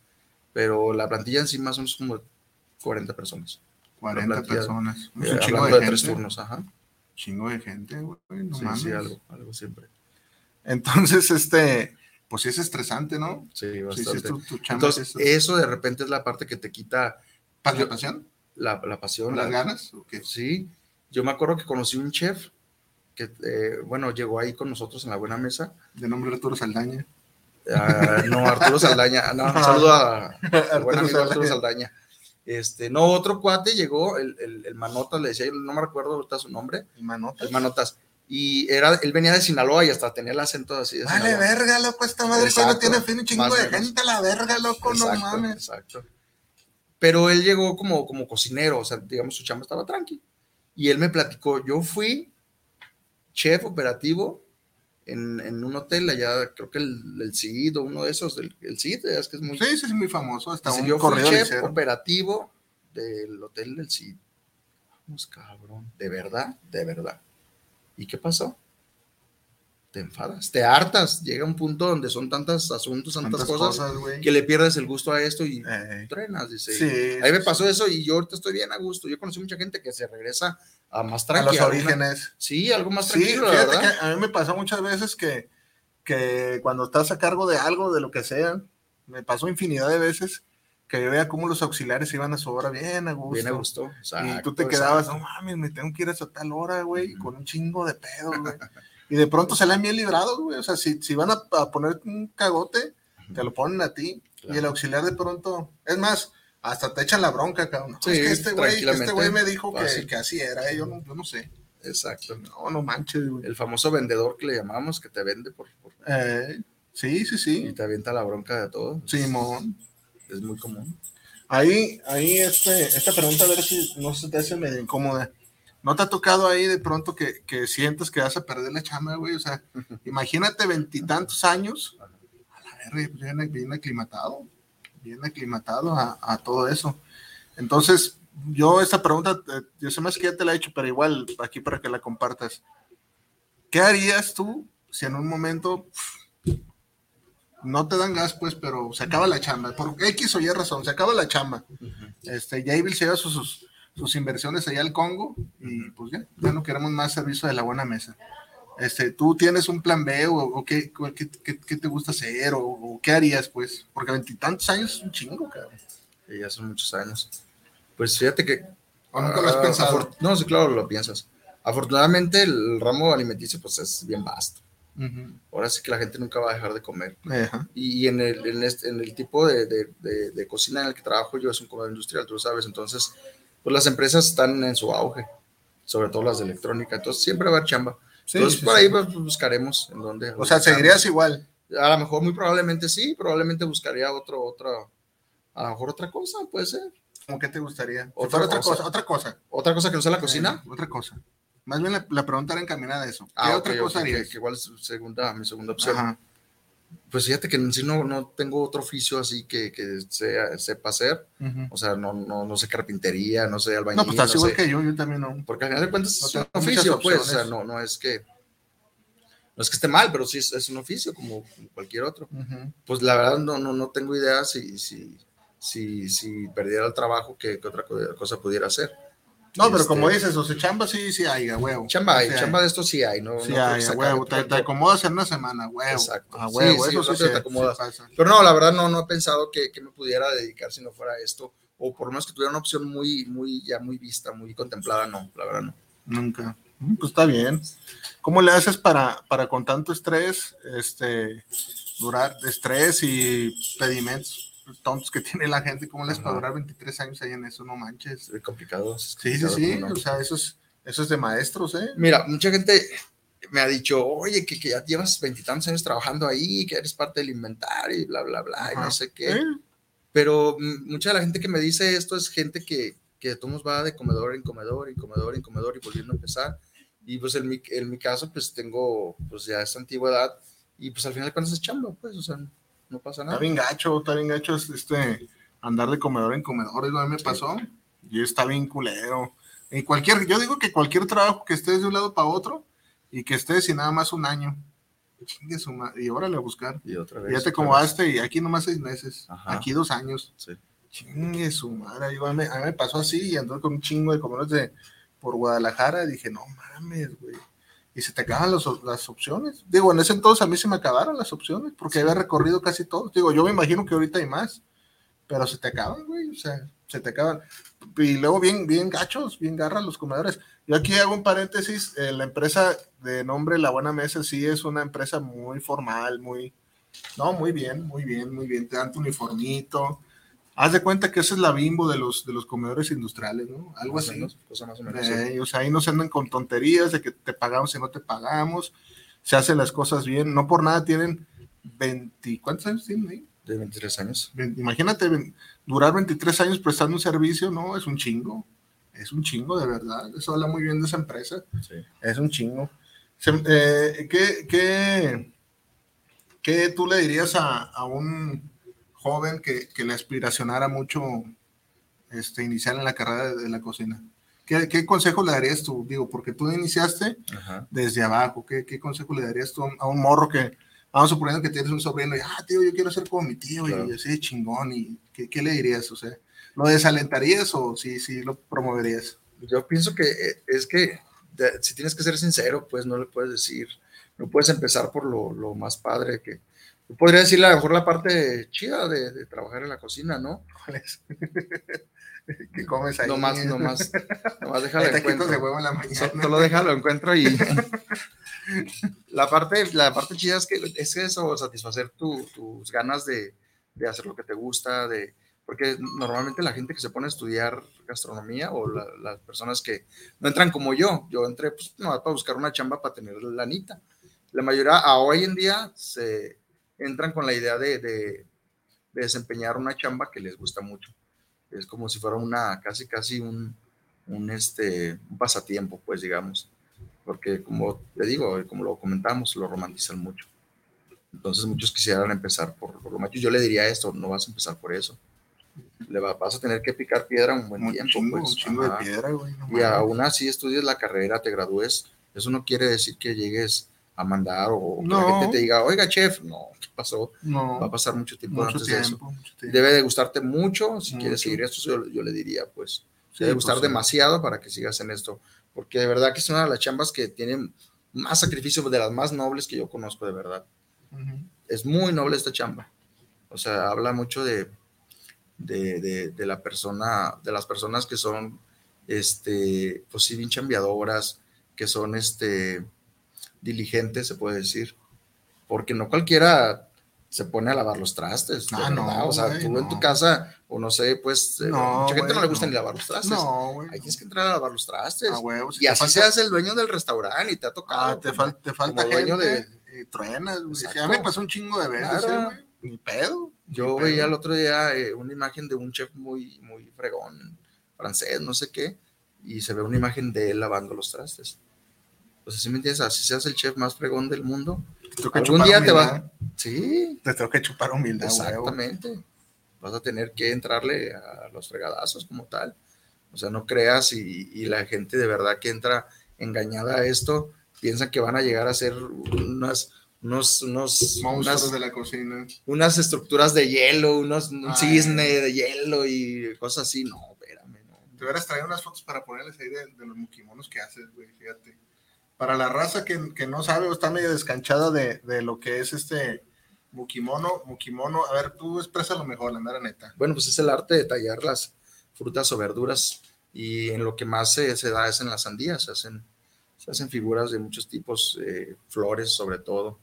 pero la plantilla en sí más o menos como 40 personas. 40 plantilla, personas. Es Eh, un chingo de, de, tres gente. turnos, ajá. Chingo de gente, güey. No sí, mames. sí, algo, algo siempre. Entonces, este, pues sí es estresante, ¿no? Sí, Sí, sí, bastante. tu, tu. Entonces, sí, es- eso de repente es la parte que te quita ¿Para la pasión? la, la pasión. ¿Las la- ganas? Sí, yo me acuerdo que conocí un chef que, eh, bueno, llegó ahí con nosotros en la buena mesa. De nombre Arturo Saldaña. Ah, no, Arturo Saldaña. No, un saludo a, al buen Arturo amigo Arturo Saldaña. Saldaña. Este, no, otro cuate llegó, el, el, el Manotas, le decía, no me recuerdo ahorita su nombre, ¿Y manota? el Manotas. Y era, él venía de Sinaloa y hasta tenía el acento así de Vale, Sinaloa. verga, loco, esta madre Exacto, tiene fin un chingo de menos. gente, la verga, loco, no mames. Exacto. Pero él llegó como, como cocinero, o sea, digamos, su chamba estaba tranqui. Y él me platicó, yo fui chef operativo en, en un hotel allá, creo que el, el CID o uno de esos, el, el CID, es que es muy... Sí, sí, es muy famoso. Hasta un yo fui chef licero. operativo del hotel del CID. Vamos, cabrón, de verdad, de verdad. ¿Y qué pasó? Te enfadas, te hartas, llega un punto donde son tantos asuntos, tantas, cosas, que le pierdes el gusto a esto y Eh, trenas, dice. sí, Ahí me sí, pasó eso y yo ahorita estoy bien a gusto. Yo conocí mucha gente que se regresa a más a tranquilo. los orígenes. Sí, algo más Sí, tranquilo, la fíjate verdad. que a mí me pasó muchas veces que, que cuando estás a cargo de algo, de lo que sea, me pasó infinidad de veces que yo veía cómo los auxiliares iban a su hora bien a gusto. Bien a gusto. y tú te quedabas, exacto. no mames, me tengo que ir a esa tal hora, güey, con un chingo de pedo, güey. y de pronto salen bien librados, güey. O sea, si, si van a, a poner un cagote, te lo ponen a ti. Y el auxiliar de pronto, es más, hasta te echan la bronca, cabrón. Sí, es que este güey, este me dijo que, que así era, eh, yo no, yo no sé. Exacto. No, no manches, güey. El famoso vendedor que le llamamos, que te vende por, por- Eh, sí, sí, y sí. te avienta la bronca de todo. Simón. Es muy común. Ahí, ahí, este, esta pregunta, a ver si no se te hace medio incómoda. ¿No te ha tocado ahí de pronto que, que sientes que vas a perder la chamba, güey? O sea, imagínate veintitantos años, a la verga, bien, bien aclimatado, bien aclimatado a, a todo eso. Entonces, yo esta pregunta, yo sé más que ya te la he hecho, pero igual aquí para que la compartas. ¿Qué harías tú si en un momento pf, no te dan gas, pues, pero se acaba la chamba? Por X o Y razón, se acaba la chamba. Este, Jabil se lleva sus, sus, sus inversiones allá al Congo y pues ya, ya no queremos más servicio de la buena mesa. Este, ¿Tú tienes un plan B o, o qué, qué, qué- qué te gusta hacer o, o qué harías, pues? Porque veintitantos años es un chingo, cabrón. Y ya son muchos años. Pues fíjate que... ¿O nunca lo has ah, pensado? No, sí, claro, lo piensas. Afortunadamente el ramo alimenticio pues es bien vasto. Ujú. Ahora sí que la gente nunca va a dejar de comer. Ajá. Y en el, en este- en el tipo de, de- de- de cocina en el que trabajo yo es un comedor industrial, tú lo sabes. Entonces, pues las empresas están en su auge, sobre todo las de electrónica. Entonces, siempre va a haber chamba. Sí, Entonces, sí, por sí. ahí pues, buscaremos en dónde. O sea, seguirías igual. A lo mejor, muy probablemente sí, probablemente buscaría otro, otra, a lo mejor otra cosa, puede ser. ¿Cómo que te gustaría? Otra otra cosa. cosa, otra cosa. Otra cosa que no sea la cocina. Eh, otra cosa. Más bien la, la pregunta era encaminada a eso. ¿Qué Ah, otra ok, cosa harías? que igual es segunda, mi segunda opción. Ajá. Pues fíjate que en sí no, no tengo otro oficio así que, que sea, sepa hacer. Ujú. O sea, no, no, no sé carpintería, no sé albañil. No, pues estás no igual sé- que yo, yo también no. Porque al final de cuentas es un oficio, pues. O sea, no, no es que. No es que esté mal, pero sí es, es un oficio como cualquier otro. Ujú. Pues la verdad no, no, no tengo idea si, si, si, si perdiera el trabajo, qué, qué otra co- cosa pudiera hacer. No, pero Este- como dices, o sea, chamba sí, sí hay, a huevo. Chamba hay, Sí chamba de esto sí hay, ¿no? Sí no hay, a huevo. Te, te acomodas en una semana, huevo. Exacto. A Sí, huevo, sí, eso sí, se- te acomodas. sí. Pero no, la verdad no, no he pensado que, que me pudiera dedicar si no fuera esto, o por lo menos que tuviera una opción muy, muy, ya muy vista, muy contemplada, no, la verdad no. Nunca. Mm, Pues está bien. ¿Cómo le haces para, para con tanto estrés, este, durar estrés y pedimentos tontos que tiene la gente? ¿Cómo le haces para durar 23 años ahí en eso? No manches. Es complicado. es Sí, sí, complicado, sí. ¿cómo no? O sea, eso es, eso es de maestros, ¿eh? Mira, mucha gente me ha dicho, oye, que, que ya llevas veintitantos años trabajando ahí, que eres parte del inventario y bla, bla, bla, y Ajá. no sé qué. ¿Eh? Pero mm, mucha de la gente que me dice esto es gente que, que de todos va de comedor en comedor, en comedor, en comedor y volviendo a empezar. Y pues en mi, en mi caso, pues tengo pues ya esta antigüedad y pues al final de cuentas es chamba, pues, o sea, no pasa Está nada. bien gacho, está bien gacho este, andar de comedor en comedor. Digo, a mí me pasó y está bien culero. Y cualquier, yo digo que cualquier trabajo que estés de un lado para otro y que estés y nada más un año. Chingue su madre. Y órale a buscar. Y otra Y vez. ya te acomodaste y aquí nomás seis meses. Ajá. Aquí dos años. Sí. Chingue su madre. Digo, a, mí, a mí me pasó así y anduve con un chingo de comedores de, por Guadalajara. Y dije, no mames, güey. Y se te acaban los- las opciones. Digo, en ese entonces a mí se me acabaron las opciones porque había recorrido casi todo. Digo, yo me imagino que ahorita hay más, pero se te acaban, güey. O sea, se te acaban. Y luego bien, bien gachos, bien garras los comedores. Yo aquí hago un paréntesis. eh, la empresa de nombre La Buena Mesa sí es una empresa muy formal, muy, no, muy bien, muy bien, muy bien. Te dan tu uniformito. Haz de cuenta que esa es la bimbo de los, de los comedores industriales, ¿no? Algo Más así. menos, cosa más o menos. sí. Eh, o sea, ahí no se andan con tonterías de que te pagamos y no te pagamos. Se hacen las cosas bien. No por nada tienen 20, ¿cuántos años tienen ahí? De 23 años. Imagínate durar 23 años prestando un servicio, no, es un chingo. Es un chingo, de verdad. Eso habla muy bien de esa empresa. Sí. Es un chingo. Se- eh, ¿qué, qué, qué tú le dirías a, a un joven que, que le aspiracionara mucho este, iniciar en la carrera de, de la cocina? ¿Qué, ¿Qué consejo le darías tú? Digo, porque tú iniciaste Ajá. desde abajo. ¿Qué, qué consejo le darías tú a un, morro que, vamos suponiendo que tienes un sobrino y, ah, tío, yo quiero ser como mi tío Claro. y así chingón? y ¿qué, qué le dirías? O sea, ¿lo desalentarías o sí, sí lo promoverías? Yo pienso que eh, es que si tienes que ser sincero, pues no le puedes decir, no puedes empezar por lo, lo más padre que... Podría decirle a lo mejor la parte chida de, de trabajar en la cocina, ¿no? ¿Cuál es? ¿Qué comes ahí? No más, no más, no más déjalo taquitos encuentro. de huevo en la mañana. Solo déjalo encuentro y la parte, la parte chida es que es eso, satisfacer tu- tus ganas de, de hacer lo que te gusta, de porque normalmente la gente que se pone a estudiar gastronomía o la- las personas que no entran como yo, yo entré pues no, para buscar una chamba para tener lanita. La mayoría a hoy en día se entran con la idea de, de- de desempeñar una chamba que les gusta mucho. Es como si fuera una, casi, casi un, un, este, un pasatiempo, pues digamos, porque como te digo, como lo comentamos, lo romantizan mucho. Entonces muchos quisieran empezar por, por lo macho. Yo le diría esto, no vas a empezar por eso. Le va- vas a tener que picar piedra un buen Un tiempo. chingo, pues. un chingo de piedra, güey. no Y aún así estudies la carrera, te gradúes, eso no quiere decir que llegues a mandar o que la No. gente te diga, oiga, chef, no, ¿qué pasó? No, Va a pasar mucho tiempo mucho antes de eso. tiempo, mucho tiempo. Debe de gustarte mucho, si quieres Mucho. seguir esto, yo, yo le diría, pues, Sí, debe pues, gustar sí. demasiado para que sigas en esto, porque de verdad que es una de las chambas que tienen más sacrificio, de las más nobles que yo conozco, de verdad. Ujú. Es muy noble esta chamba. O sea, habla mucho de, de, de, de la persona, de las personas que son, este, pues sí, bien chambeadoras, que son, este, diligentes, se puede decir, porque no cualquiera se pone a lavar los trastes. Ah, no. O sea, güey, tú en no. tu casa, o no sé, pues, eh, No, mucha gente no le gusta ni lavar los trastes. No, güey. Ahí tienes que entrar a lavar los trastes. A huevo, si y así falta- seas el dueño del restaurante y te ha tocado. Ah, te, como- fal- te falta como gente, dueño de- y truenas, güey. Sí, Exacto. a mí me pasó un chingo de veces, Claro. eh. Ni pedo. Yo ni veía pedo. el otro día eh, una imagen de un chef muy, muy fregón, francés, no sé qué, y se ve una imagen de él lavando los trastes. Pues así me entiendes, así seas el chef más fregón del mundo. Te toca Algún día te va. Sí, Te tengo que chupar humildad, huevo. exactamente. Vas a tener que entrarle a los fregadazos como tal. O sea, no creas y, y la gente de verdad que entra engañada a esto, piensa que van a llegar a ser unas, unos, unos, Monstruos unas- de la cocina. unas estructuras de hielo, unos, un Ay. cisne de hielo y cosas así. No, espérame, no. Te hubieras traído unas fotos para ponerles ahí de, de los mukimonos que haces, güey, fíjate. Para la raza que, que no sabe o está medio descanchada de, de lo que es este mukimono, mukimono, a ver, tú expresa lo mejor, la mera neta. Bueno, pues es el arte de tallar las frutas o verduras y en lo que más se, se da es en las sandías, se hacen, se hacen figuras de muchos tipos, eh, flores sobre todo.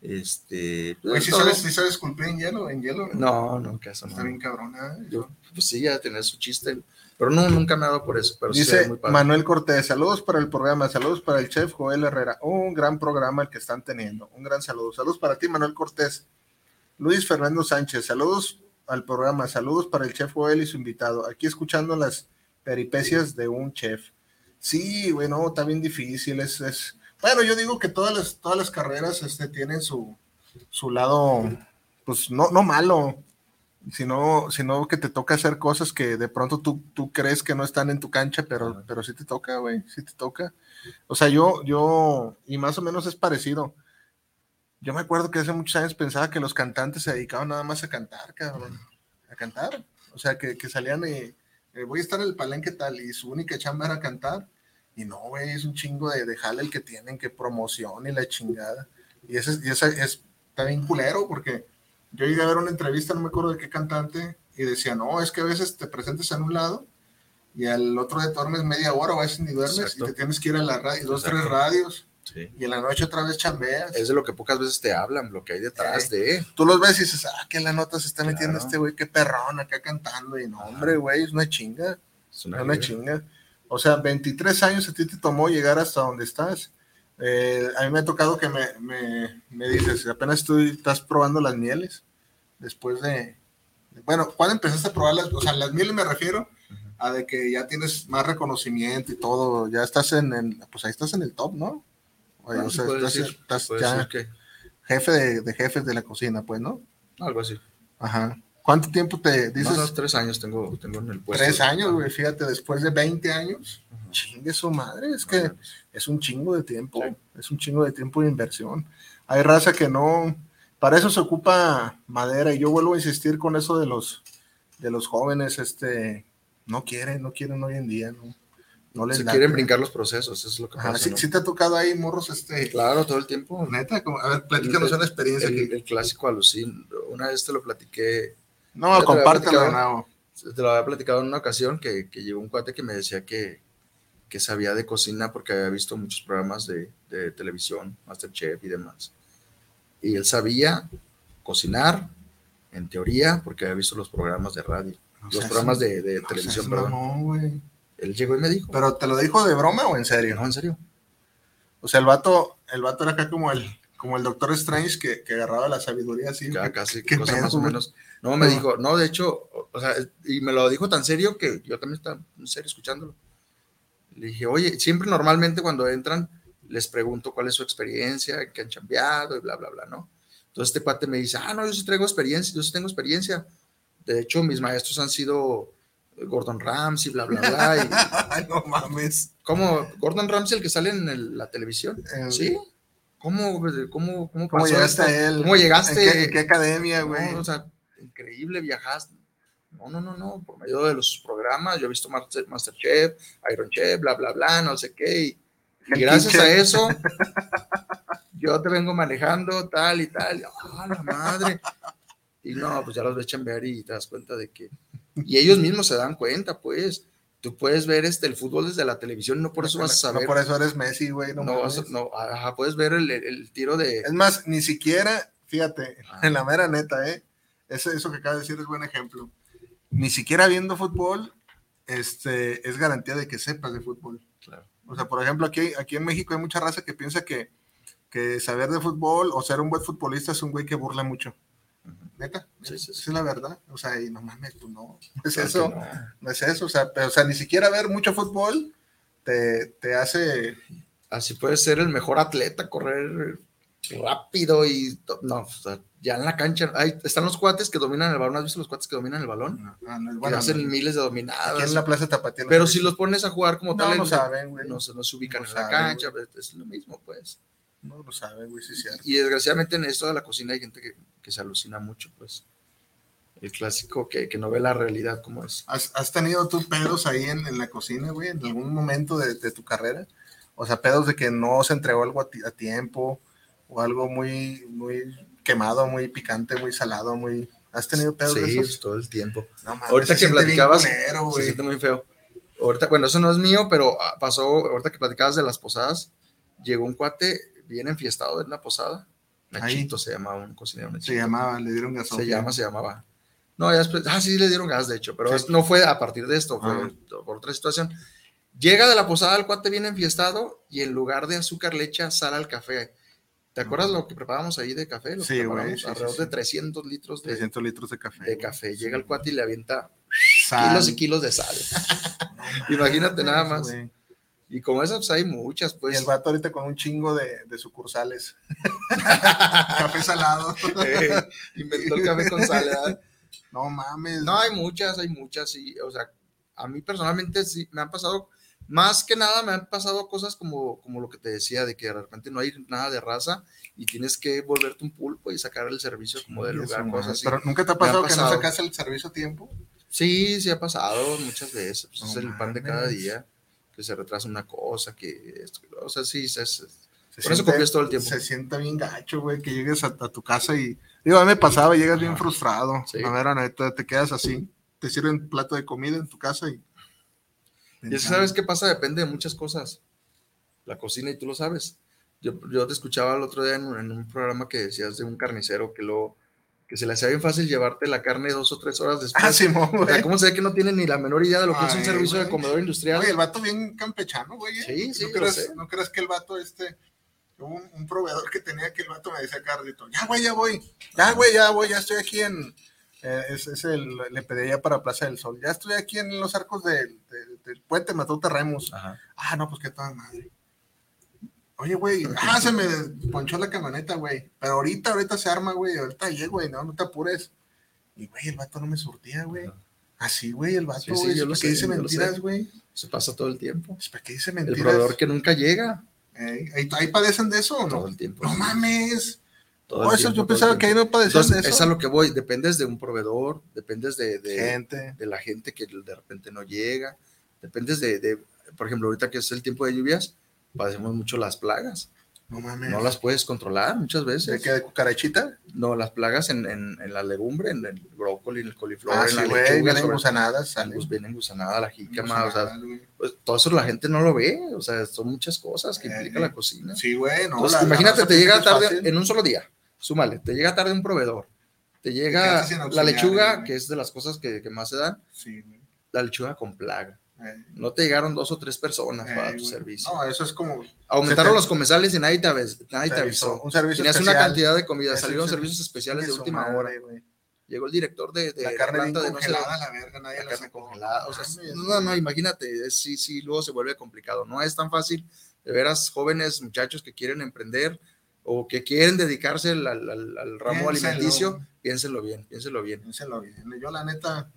Este, Güey, ¿sí todo. sabes, sí sabes esculpir en hielo? ¿En hielo? No, no, que eso no. Está bien cabrona. ¿eh? Yo, pues sí, ya tener su chiste, pero no, nunca me por eso, pero sí Dice muy padre. Manuel Cortés, saludos para el programa, saludos para el chef Joel Herrera, un gran programa el que están teniendo, un gran saludo, saludos para ti Manuel Cortés. Luis Fernando Sánchez, saludos al programa, saludos para el chef Joel y su invitado, aquí escuchando las peripecias de un chef. Sí, bueno, está bien difícil, es, es... Bueno, yo digo que todas las, todas las carreras este, tienen su, su lado, pues no, no malo, sino, sino que te toca hacer cosas que de pronto tú, tú crees que no están en tu cancha, pero, pero sí te toca, güey, sí te toca. O sea, yo, yo, y más o menos es parecido. Yo me acuerdo que hace muchos años pensaba que los cantantes se dedicaban nada más a cantar, cabrón, a cantar. O sea, que, que salían y eh, voy a estar en el palenque tal, y su única chamba era cantar. Y no, güey, es un chingo de, de jale el que tienen, que promoción y la chingada. Y ese, y ese es, está bien culero, porque yo llegué a ver una entrevista, no me acuerdo de qué cantante, y decía, no, es que a veces te presentas en un lado y al otro día duermes media hora o a veces ni duermes Exacto. y te tienes que ir a la radio, dos, Exacto. tres radios Sí. y en la noche otra vez chambeas. Es de lo que pocas veces te hablan, lo que hay detrás de. Tú los ves y dices, ah, que la nota se está metiendo Claro. este güey, qué perrón acá cantando. Y no, hombre, güey, es una chinga, Es es una una liga. chinga. O sea, 23 años a ti te tomó llegar hasta donde estás. Eh, a mí me ha tocado que me, me, me dices, apenas tú estás probando las mieles, después de, bueno, ¿cuándo empezaste a probar las, o sea, las mieles me refiero a de que ya tienes más reconocimiento y todo, ya estás en, el, pues ahí estás en el top, ¿no? Oye, Bueno, o sea, estás, decir, estás ya que jefe de, de jefes de la cocina, pues, ¿no? algo así. Ajá. ¿Cuánto tiempo te dices? Más o menos tres años tengo, tengo en el puesto. Tres años, güey, fíjate, después de 20 años. Chingue su madre, es que es un chingo de tiempo, Sí. es un chingo de tiempo de inversión. Hay raza que no, para eso se ocupa madera y yo vuelvo a insistir con eso de los, de los jóvenes, este, no quieren, no quieren hoy en día, no, no les Se late. quieren brincar los procesos, eso es lo que Ajá, pasa. sí, ¿no? sí te ha tocado ahí, morros, este, Claro, todo el tiempo. neta, como- a ver, platícanos El- una experiencia El, que, el clásico alucin. Una vez te lo platiqué, no, compártelo, te lo había platicado en una ocasión que, que llegó un cuate que me decía que, que sabía de cocina porque había visto muchos programas de, de televisión, Masterchef y demás. Y él sabía cocinar, en teoría, porque había visto los programas de radio, O los programas de, de O sea, televisión, es perdón. mamón, güey. Él llegó y me dijo, Pero te lo dijo de broma o en serio? no, en serio. O sea, el vato, el vato era acá como el, como el Doctor Strange que, que agarraba la sabiduría así. Ya casi, ¿Qué cosa pedo, más o menos. No, me Ah. dijo, no, de hecho, o sea, y me lo dijo tan serio que yo también estaba en serio escuchándolo. Le dije, oye, siempre normalmente cuando entran les pregunto cuál es su experiencia, qué han cambiado y bla, bla, bla, ¿no? Entonces este cuate me dice, ah, no, yo sí traigo experiencia, yo sí tengo experiencia. De hecho, mis maestros han sido Gordon Ramsay, bla, bla, bla. Y, no mames. ¿Cómo? Gordon Ramsay, el que sale en el- la televisión. El- Sí. ¿Cómo, cómo, cómo, ¿Cómo llegaste esto? a él? ¿Cómo llegaste? ¿En qué, en qué academia, güey? No, o sea, increíble, viajaste. No, no, no, no, por medio de los programas, yo he visto Master- Masterchef, Iron Chef, bla, bla, bla, no sé qué, y, y gracias a eso, yo te vengo manejando tal y tal, ¡ah, la madre! Y no, pues ya los ves chambear y te das cuenta de que Y ellos mismos se dan cuenta, pues. Tú puedes ver este, el fútbol desde la televisión, no por eso vas a saber. No por eso eres Messi, güey. No, No, vas no, ajá, puedes ver el, el tiro de. Es más, ni siquiera, fíjate, Ah. en la mera neta, ¿eh? Eso, eso que acabas de decir es buen ejemplo. Ni siquiera viendo fútbol, este, es garantía de que sepas de fútbol. Claro. O sea, por ejemplo, aquí, aquí en México hay mucha raza que piensa que, que saber de fútbol o ser un buen futbolista es un güey que burla mucho. Neta, Sí, sí, es la verdad. O sea, y no mames, pues no, no es Claro eso, no. no es eso. O sea, pero, o sea, ni siquiera ver mucho fútbol te, te hace Así puedes ser el mejor atleta, correr rápido y. No, o sea, ya en la cancha. Ahí están los cuates que dominan el balón. ¿Has visto los cuates que dominan el balón? No es que bueno, hacen no. miles de Aquí dominadas. en la Plaza Tapatía. no Pero si los pones a jugar como No, tal, no en- saben, güey. no, se, no se ubican No en la saben, cancha, pues, es lo mismo, pues. No lo saben, güey, sí es cierto. Y desgraciadamente en esto de la cocina hay gente que, que se alucina mucho, pues. El clásico que, que no ve la realidad como es. ¿Has, has tenido tú pedos ahí en, en la cocina, güey, en algún momento de, de tu carrera? O sea, pedos de que no se entregó algo a, ti- a tiempo o algo muy, muy quemado, muy picante, muy salado, muy... ¿Has tenido pedos de Sí, esos? todo el tiempo. No, mames, Ahorita que platicabas, culero, se siente muy feo. Ahorita, bueno, eso no es mío, pero ah, pasó, ahorita que platicabas de las posadas, llegó un cuate bien enfiestado de una posada. Nachito se llamaba un cocinero. Se llamaba, le dieron gasón. Se llama, se llamaba. No, ya después, ah, sí, le dieron gas, de hecho, pero Sí. no fue a partir de esto, fue Ah. por otra situación. Llega de la posada el cuate bien enfiestado y en lugar de azúcar le echa sal al café. ¿Te acuerdas lo que preparábamos ahí de café? Lo Sí, güey, sí, alrededor sí. de 300 litros de, 300 litros de café. de café. Llega el cuate y le avienta Sal. kilos y kilos de sal. Imagínate nada más. Güey. Y como esas, pues hay muchas, Y pues. el vato ahorita con un chingo de, de sucursales. café salado. eh, inventó el café con sal, ¿verdad? No mames. No, hay muchas, hay muchas, sí. O sea, a mí personalmente sí me han pasado, más que nada me han pasado cosas como, como lo que te decía, de que de repente no hay nada de raza y tienes que volverte un pulpo y sacar el servicio como del Eso, lugar, cosas así. Pero nunca te ha pasado que no sacas el servicio a tiempo. Sí, sí ha pasado muchas veces. pues, No es el pan de cada día, que se retrasa una cosa, que esto, o sea, sí, se- se- Se Por eso siente- confías todo el tiempo. Se sienta bien gacho, güey, que llegues a, a tu casa y. Digo, a mí me pasaba, llegas bien frustrado. Sí. A ver, te quedas así. Te sirven plato de comida en tu casa y. Y eso, ¿sabes qué pasa? Depende de muchas cosas. La cocina, y tú lo sabes. Yo, yo te escuchaba el otro día en, un- en un programa que decías de un carnicero que lo que se le hacía bien fácil llevarte la carne dos o tres horas después. Ah, Simón, O sea. ¿cómo se ve que no tiene ni la menor idea de lo que es un servicio de comedor industrial? Oye, el vato bien campechano, güey. ¿eh? Sí, sí, ¿No crees, sé. ¿No crees que el vato este... Un, un proveedor que tenía que el vato me decía Carlito, ya, güey, ya voy. Ya, güey, ya voy, ya estoy aquí en... eh, es, es el, le pedí ya para Plaza del Sol. Ya estoy aquí en los arcos del, del- del puente Mató Terremos. Ajá. Ah, no, pues qué toda madre. Oye, güey, ah, se me ponchó la camioneta, güey. Pero ahorita, ahorita se arma, güey. Ahorita llegué, güey, no, no te apures. Y, güey, el vato no me surtía, güey. Así, güey, el vato, Sí, sí, güey. yo lo ¿Para sé, qué dice yo mentiras, güey? Se pasa todo el tiempo. ¿Para qué dice El mentiras? proveedor que nunca llega Ey, ¿ahí, ahí padecen de eso o todo no? el tiempo. No mames. Todo Oh, eso, tiempo, yo pensaba que ahí no padecían Entonces, de es eso. a lo que voy. Dependes de un proveedor, dependes de, de, Gente. de la gente que de repente no llega, dependes de, de, por ejemplo, ahorita que es el tiempo de lluvias, padecemos mucho las plagas. No mames. No las puedes controlar muchas ¿De veces. qué? ¿De cucarachita? No, las plagas en, en, en la legumbre, en el brócoli, en el coliflor, Ah, en sí, la lechuga, Vienen sobre- gusanadas, salen. pues vienen gusanada, la jícama, o sea, Gusanadas, pues, todo eso la gente no lo ve, o sea, son muchas cosas que Eh, implica la cocina. Sí, güey, no. Entonces, la- la imagínate, raza te llega es tarde fácil. en un solo día, súmale, te llega tarde un proveedor, te llega la lechuga, que es de las cosas que, que más se dan, Sí, la lechuga con plaga. Eh, No te llegaron dos o tres personas eh, para tu servicio. No, eso es como. Aumentaron te- los comensales y nadie te, avis- nadie te avisó. Un servicio Tenías una especial. cantidad de comida, salieron es servicios especiales de última madre, hora. Llegó el director de, de La carne planta de no sé la verga, nadie la la carne sacó. congelada. O sea, Mames, no, güey. no, imagínate, sí, sí, luego se vuelve complicado. No es tan fácil. De veras, jóvenes, muchachos que quieren emprender o que quieren dedicarse al, al- al- ramo Piénselo. alimenticio, piénsenlo bien, piénsenlo bien. Piénselo bien. Yo, la neta,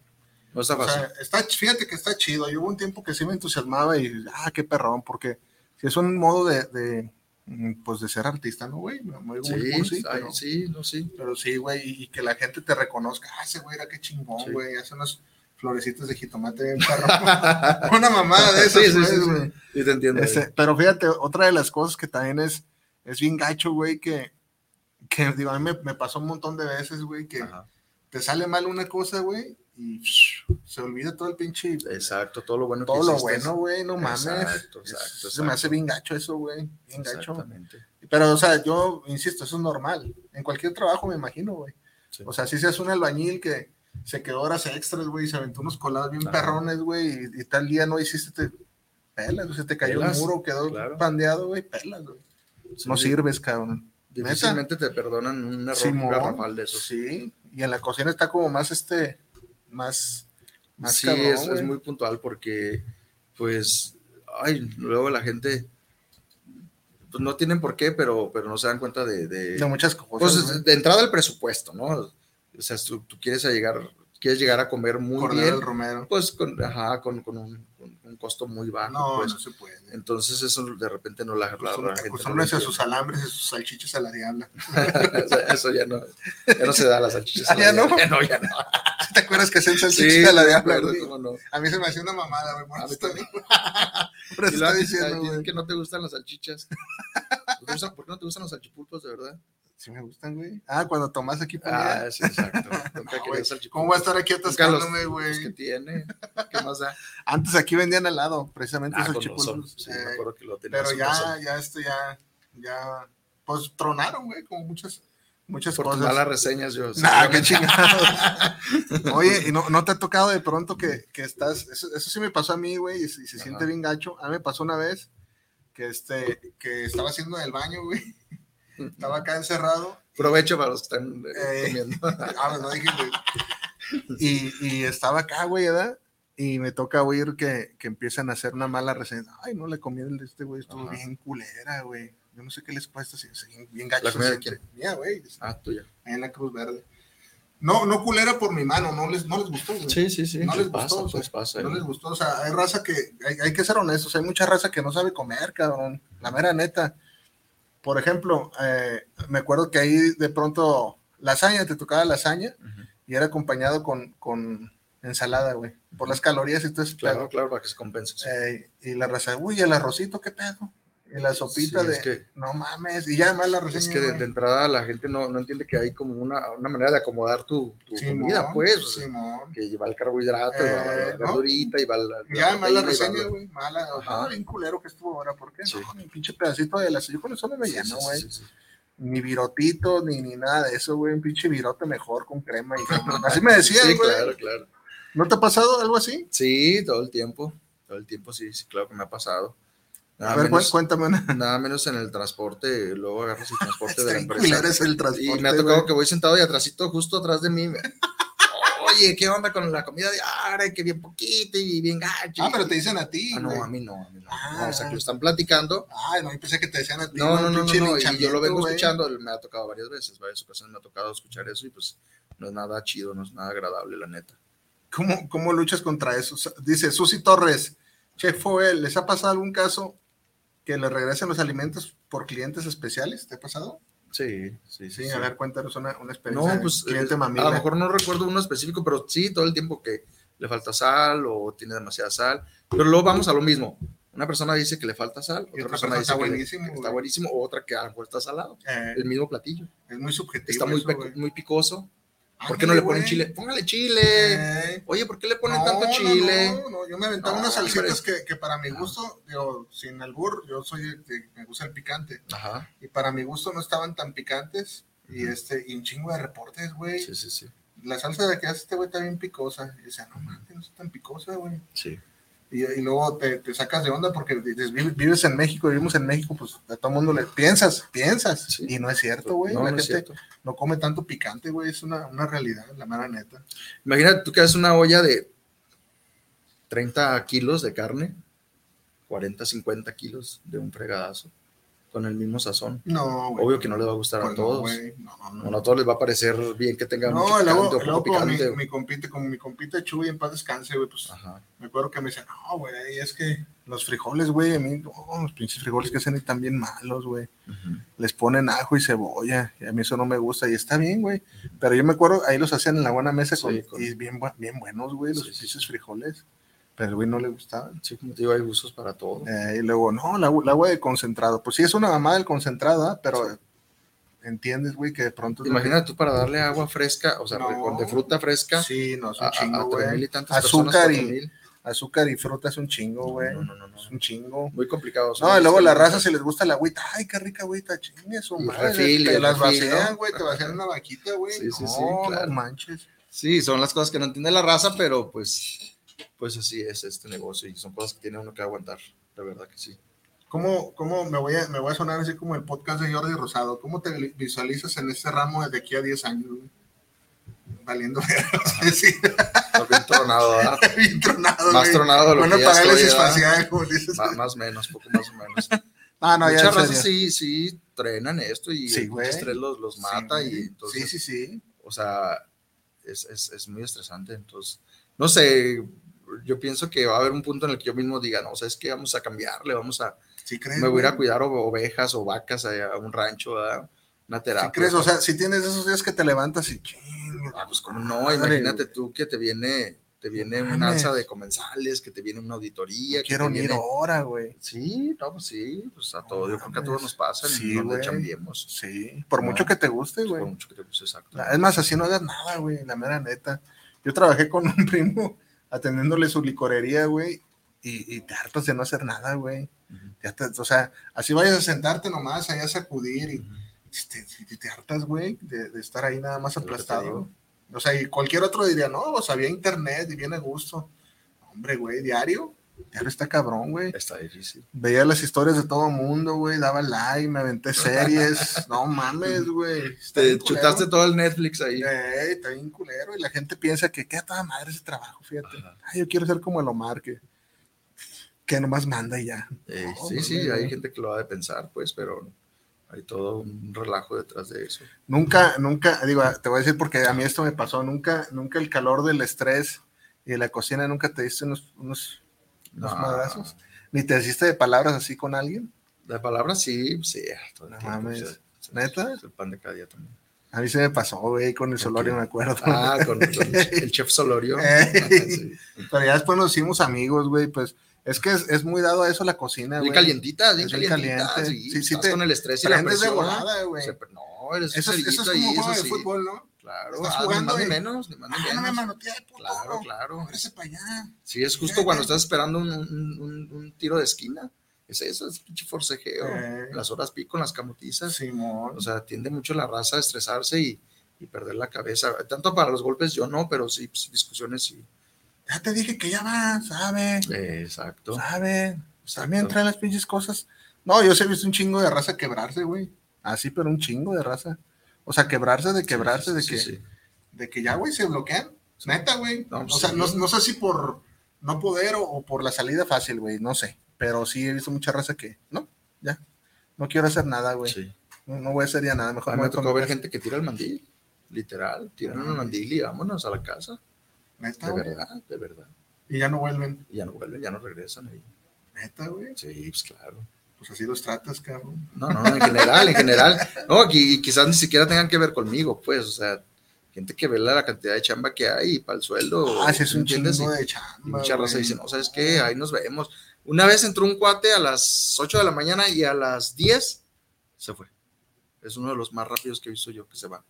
No está o fácil. sea, está, fíjate que está chido. Yo hubo un tiempo que sí me entusiasmaba y, ah, qué perrón, porque si es un modo de, de, mm, pues, de ser artista, ¿no, güey? Sí, ay, pero, sí, no, sí. pero sí, güey, y que la gente te reconozca, ah, ese güey era qué chingón, Sí. güey, hace unos florecitos de jitomate bien perrón. Una mamada de esas, Sí, sí, sí, sí. Sí, te entiendo. Este, pero fíjate, otra de las cosas que también es, es bien gacho, güey, que, que digo, a mí me, me pasó un montón de veces, güey, que, Ajá. te sale mal una cosa, güey, y se olvida todo el pinche. Exacto, todo lo bueno todo que lo bueno, güey, no mames. Exacto, exacto, Se me hace bien gacho eso, güey. Bien gacho. Exactamente. Pero, o sea, yo insisto, eso es normal. En cualquier trabajo me imagino, güey. Sí. O sea, si seas un albañil que se quedó horas extras, güey, y se aventó unos colados bien Claro. perrones, güey, y, y tal día no hiciste, te pelas, güey, se te cayó Pelas, el muro, quedó claro. pandeado, güey, pelas, güey. No sirves, cabrón. Difícilmente te perdonan un error Simón, garrafal de eso. Sí, y en la cocina está como más, este, más, más sí, cabrón, es, muy puntual porque, pues, ay, luego la gente, pues no tienen por qué, pero, pero no se dan cuenta de, de, de muchas cosas. pues, de entrada el presupuesto, ¿no? O sea, tú, tú quieres llegar, quieres llegar a comer muy Cordero bien, Romero. pues con, ajá, con, con un, con un costo muy bajo. No, pues. no se puede. Entonces eso de repente no la, Acostúmbrense a sus alambres y sus salchichas a la diabla. eso, eso ya no, ya no se da las salchichas. Ah, a la ¿ya no? diabla. no, ya no. ¿Te acuerdas que hacen Sí, salchichas a la diabla? acuerdo, cómo no. A mí se me hacía una mamada, güey. Por A eso mí estoy, diciendo, güey. que no te gustan las salchichas. ¿Por qué, no gustan- por qué no te gustan los salchipulpos, de verdad? Sí me gustan, güey. Ah, cuando Tomás aquí ponía. Ah, sí, exacto. No. ¿Cómo va a estar aquí los- atascándome, Pues, ¿Qué güey? tiene? ¿Qué más da? Antes aquí vendían helado, precisamente Ah, esos chipulpos. Sí, Eh, me acuerdo que lo tenía pero ya, ya esto ya, ya, pues tronaron, güey, como muchas, muchas Por cosas. malas reseñas, yo. Nah, qué chingados. Oye, ¿y no, no te ha tocado de pronto que, que estás, eso, eso sí me pasó a mí, güey, y, se- y se Ajá. siente bien gacho. A mí me pasó una vez que, este, que estaba haciendo en el baño, güey. Estaba acá encerrado. Provecho para los que están eh, Eh. comiendo. Ah, no dije, güey. Y, y estaba acá, güey, ¿verdad? Y me toca oír que, que empiezan a hacer una mala reseña. Ay, no, la comida de este güey estuvo Ajá. bien culera, güey. Yo no sé qué les cuesta, si si bien gacho. ¿La comida de siente. Mía, güey, Ah, tuya. en la Cruz Verde. No, no culera por mi mano, no les, no les gustó, güey. Sí, sí, sí. No les pasa, gustó, o sea, pues pasa. No ¿eh? les gustó, o sea, hay raza que, hay, hay que ser honestos, hay mucha raza que no sabe comer, cabrón, la mera neta. Por ejemplo, eh, me acuerdo que ahí de pronto lasaña, te tocaba lasaña y era acompañado con, con ensalada, güey, por las calorías y todo ese Claro, claro, para que se compense. sí. Eh, y la raza, uy, el arrocito, ¿qué pedo? Y la sopita Sí, de, es que- no mames, y ya además la reseña. Es que de, de entrada la gente no, no entiende que hay como una, una manera de acomodar tu, tu Simón, comida, pues. Simón. que lleva el carbohidrato, y va la Eh, ¿no? verdurita, y va la. Y ya además la reseña, la- güey, mala, Ajá. bien culero que estuvo ahora, ¿por qué? Sí. No, mi pinche pedacito de lasaña, yo con eso me sí, güey. sí, ni virotito, ni, ni nada de eso, güey. Un pinche virote mejor con crema y. Así me decían, Sí, güey. claro, claro. ¿No te ha pasado algo así? Sí, todo el tiempo. Todo el tiempo, sí, sí, claro que me ha pasado. Nada, a ver, menos, cué- cuéntame una. nada menos en el transporte, luego agarras el transporte de la empresa. Y me ha tocado güey. que voy sentado y atrásito, justo atrás de mí. Oye, ¿qué onda con la comida de ahora? Que bien poquito y bien gacho. Ah, pero te dicen a ti, Ah, no, güey. a mí no, a mí no. Ah. No, o sea, que lo están platicando. Ay, no, yo pensé que te decían a ti. No, no, no, no, Pinche no, y yo lo vengo güey. escuchando, me ha tocado varias veces, varias ocasiones me ha tocado escuchar eso y pues no es nada chido, no es nada agradable, la neta. ¿Cómo, ¿Cómo luchas contra eso? Dice Susi Torres, Chef Foel, ¿les ha pasado algún caso que le regresen los alimentos por clientes especiales? ¿Te ha pasado? Sí, sí, Sí, a ver, cuéntanos una, una experiencia. No, pues cliente eh, mamila. a lo mejor no recuerdo uno específico, pero sí, todo el tiempo que le falta sal o tiene demasiada sal. Pero luego vamos a lo mismo. Una persona dice que le falta sal, otra otra persona persona dice está que buenísimo, que está buenísimo, o otra que a lo mejor está salado. Eh, El mismo platillo. es muy subjetivo. Está muy, eso, muy picoso. ¿Por qué no le ponen chile? Póngale chile. Eh, Oye, ¿por qué le ponen no, tanto no, chile? No, no, yo me aventaba No, unas salsitas que, que para mi gusto, digo, sin albur, yo soy, me gusta el picante. Ajá. Y para mi gusto no estaban tan picantes. Y este, y un chingo de reportes, güey. Sí, sí, sí. La salsa de que hace este güey está bien picosa. Y decía, no mames, no está tan picosa, güey. Sí. Y, y luego te, te sacas de onda porque dices, "Vive- vives en México, vivimos en México, pues a todo mundo le piensas, piensas. Sí. Y no es cierto, güey. No, la no es gente cierto. no come tanto picante, güey. Es una, una realidad, la mera neta. Imagínate tú que haces una olla de 30 kilos de carne, 40, 50 kilos de un fregadazo, con el mismo sazón. No, güey. Obvio que no le va a gustar Pues a no, todos. no, no. No, no a todos les va a parecer bien que tenga mucho No, picante luego, o poco luego como mi, picante. mi compite, como mi compite Chuy en paz descanse, güey, pues Ajá. me acuerdo que me decía, no, güey, es que los frijoles, güey, a mí, no, los pinches frijoles que hacen están bien malos, güey. Les ponen ajo y cebolla, y a mí eso no me gusta, y está bien, güey. Pero yo me acuerdo, ahí los hacían en la buena mesa con, Sí, con- y bien, bien buenos, güey, los Sí, sí, pinches frijoles. Pero güey no le gustaban. Sí, como te digo, hay gustos para todo. Eh, y luego, no, la, agua de concentrado. Pues sí, es una mamada el concentrado, ¿ah? pero entiendes, güey, que de pronto... Imagínate tú para darle agua fresca, o sea, No. de fruta fresca. Sí, no, es un a- chingo, a tres mil güey. y tantas Azúcar personas, y, mil. azúcar y fruta es un chingo, güey. No, no, no, no. Es un chingo. Muy complicado. No, y luego la raza, si les gusta la agüita, ay, qué rica agüita, chingue su madre. refil, te las refil, vacían, güey, te vacían una vaquita, güey. Sí, sí, no, sí, claro. no manches. Sí, son las cosas que no entiende la raza, pero pues, pues así es este negocio y son cosas que tiene uno que aguantar, de verdad que sí. ¿Cómo, cómo me, voy a, me voy a sonar así como el podcast de Jordi Rosado? ¿Cómo te visualizas en este ramo de aquí a 10 años, güey? Valiendo ver, sí, Está bien tronado, ¿verdad? bien tronado, Más güey. tronado de lo Bueno, que ya estoy, como dices. Má- Más o menos, poco más o menos. Ah, no, Muchas serio. sí, sí, trenan esto y Sí, el estrés los, los mata Sí, y entonces, Sí, sí, sí. o sea, es, es, es muy estresante. Entonces, no sé, yo pienso que va a haber un punto en el que yo mismo diga, no, sabes que vamos a cambiarle, vamos a, ¿Sí crees, me voy a ir a cuidar o- ovejas o vacas a, a un rancho, ¿verdad? una terapia. ¿Sí crees? O sea, si tienes esos días que te levantas y Ah, pues como no, madre, imagínate tú que te viene, te viene un alza de comensales, que te viene una auditoría. que quiero ir viene- ahora, güey. Sí, no, pues sí, pues a todo, yo creo que a todos nos pasa, Sí, güey. chambiemos. Sí, por No. mucho que te guste, Pues, güey. por mucho que te guste, exacto. Es más, así no hagas nada, güey, la mera neta. Yo trabajé con un primo atendiéndole su licorería, güey, y, y te hartas de no hacer nada, güey. Ya te- o sea, así vayas a sentarte nomás, allá a sacudir y Ujú. te, te- te hartas, güey, de, de estar ahí nada más aplastado. O sea, y cualquier otro diría, no, o sea, había internet y viene a gusto. Hombre, güey, diario, diario está cabrón, güey. Está difícil. Veía las historias de todo mundo, güey, daba like, me aventé series. no mames, güey. Te chutaste todo el Netflix ahí. Eh, está bien culero y la gente piensa que qué toda madre ese trabajo, fíjate. Ajá. Ay, yo quiero ser como el Omar, que, que nomás manda y ya. Eh, No, sí, sí, hombre, hay gente que lo ha de pensar, pues, pero hay todo un relajo detrás de eso. Nunca, nunca, digo, te voy a decir porque a mí esto me pasó, nunca, nunca el calor del estrés y de la cocina, nunca te diste unos, unos, unos No. madrazos, ni te hiciste de palabras así con alguien. La palabra sí, sí, todo No tiempo, mames. o sea, es- ¿Neta? Es el pan de cada día también. A mí se me pasó, güey, con el Solorio, me acuerdo. Ah, con, con el chef Solorio. Ey. Sí. Pero ya después nos hicimos amigos, güey, pues es que es, es muy dado a eso la cocina, Muy güey. calientita, bien Es bien calientita. caliente. Sí, Sí, sí te con el estrés y la Prendes de presión. volada, güey. no, eres Eso, eso es como ahí, un juego de sí. fútbol, ¿no? Claro, Estás ah, ni más ni menos, ni más ni Ah, no me menos. manoteé, puto. Claro, claro. Para allá. Sí, es justo cuando estás esperando un, un- un- un tiro de esquina. Es eso, es pinche forcejeo. Eh. Las horas pico, las camotizas. Simón. O sea, tiende mucho la raza a estresarse y, y perder la cabeza. Tanto para los golpes yo no, pero sí, pues, discusiones sí. Ya te dije que ya va, sabe, exacto. sabe. También Exacto. traen las pinches cosas. No, yo sí he visto un chingo de raza quebrarse, güey. Así, pero un chingo de raza. O sea, quebrarse de quebrarse, Sí, de que, sí. de que ya, güey, se bloquean. Neta, güey. No, o sea, no, no sé si por no poder o, o por la salida fácil, güey, no sé. Pero sí he visto mucha raza que, no, ya. No quiero hacer nada, güey. Sí. No, no voy a hacer ya nada. Mejor A me tocó ver gente que tira el mandil. Literal, tiran Ah, el mandil y vámonos a la casa. Neta, De verdad, de verdad. Y ya no vuelven. Y ya no vuelven, ya no regresan ahí. Neta, güey. Sí, pues claro. Pues así los tratas, cabrón. No, no, en general, en general. No, y, y quizás ni siquiera tengan que ver conmigo, pues, o sea, gente que ve la, cantidad de chamba que hay para el sueldo. Ah, sí, es un ¿entiendes? chingo Y- de Y chamba. mucha raza dice, no, ¿sabes qué? Ahí nos vemos. Una vez entró un cuate a las 8 de la mañana y a las 10 se fue. Es uno de los más rápidos que he visto yo que se va.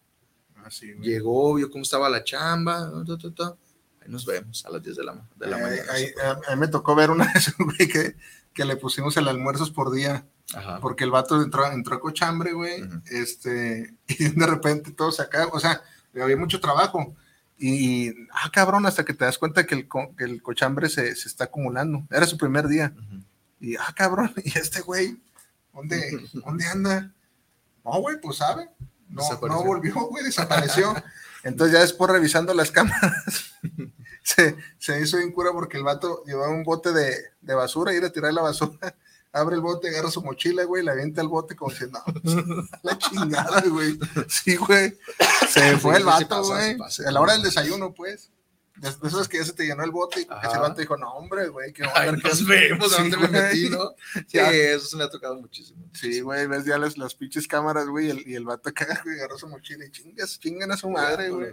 Ah, sí, güey. Llegó, vio cómo estaba la chamba, ta, ta, ta. ahí nos vemos a las 10 de la, de la Ay, mañana. ay, a, a mí me tocó ver una vez, güey, que, que le pusimos el almuerzos por día, Ajá. porque el vato entró, entró a cochambre, güey, Ujú. este, y de repente todos acá, o sea, había mucho trabajo, y, ah, cabrón, hasta que te das cuenta que el, que el cochambre se, se está acumulando, era su primer día, Ujú. y, ah, cabrón, y este güey, ¿dónde, ¿dónde anda? No, güey, pues sabe, no, no volvió, güey, desapareció. Entonces ya después revisando las cámaras, se, se hizo bien cura porque el vato llevaba un bote de, de basura, ir a tirar la basura, abre el bote, agarra su mochila, güey, la avienta al bote como si no, la chingada, güey. Sí, güey. Se fue Sí, el sí, sí vato, pasa, güey. sí pasa. a la hora del desayuno, pues. De, de eso es que ya se te llenó el bote y Ajá. ese vato dijo, no, hombre, güey, que Ay, nos vemos, ¿a Sí, dónde me güey. metí, no? Sí, eso se me ha tocado muchísimo. Sí, güey, ves ya las, las pinches cámaras, güey, y el, y el vato güey, agarró su mochila y chingas, chingan a su madre, güey.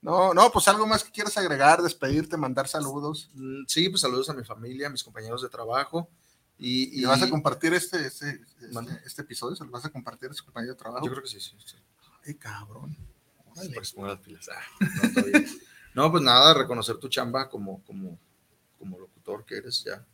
No, no, pues algo más que quieras agregar, despedirte, mandar saludos. Mm, Sí, pues saludos a mi familia, a mis compañeros de trabajo Y, ¿Y vas a compartir este, este, este, este episodio? ¿Se lo vas a compartir a su compañero de trabajo? Yo creo que sí, sí. sí. Ay, cabrón. Pues las pilas. Ah, no. No, pues nada, reconocer tu chamba como, como, como locutor que eres ya.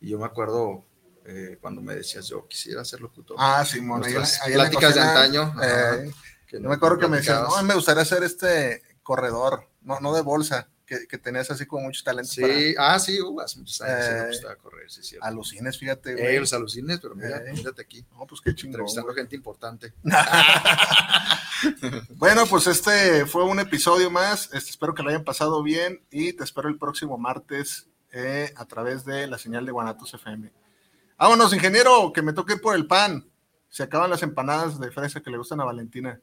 Y yo me acuerdo eh, cuando me decías, yo quisiera ser locutor. Ah, sí, ahí ahí la pláticas de antaño. ajá, eh, que no- me acuerdo que me decías, no, me gustaría hacer este corredor, no, no de bolsa, que, que tenías así como muchos talentos Sí, ah, sí, uh, hace muchos años sí me Eh, gustaba correr, sí, cierto. alucines, fíjate, güey. Eh, los alucines, pero mira, Eh. mírate aquí, No, pues qué chingón. entrevistando güey. gente importante. Bueno, pues este fue un episodio más. Este, espero que lo hayan pasado bien y te espero el próximo martes eh, a través de la señal de Guanatos FM. Vámonos, ingeniero, que me toque ir por el pan. Se acaban las empanadas de fresa que le gustan a Valentina.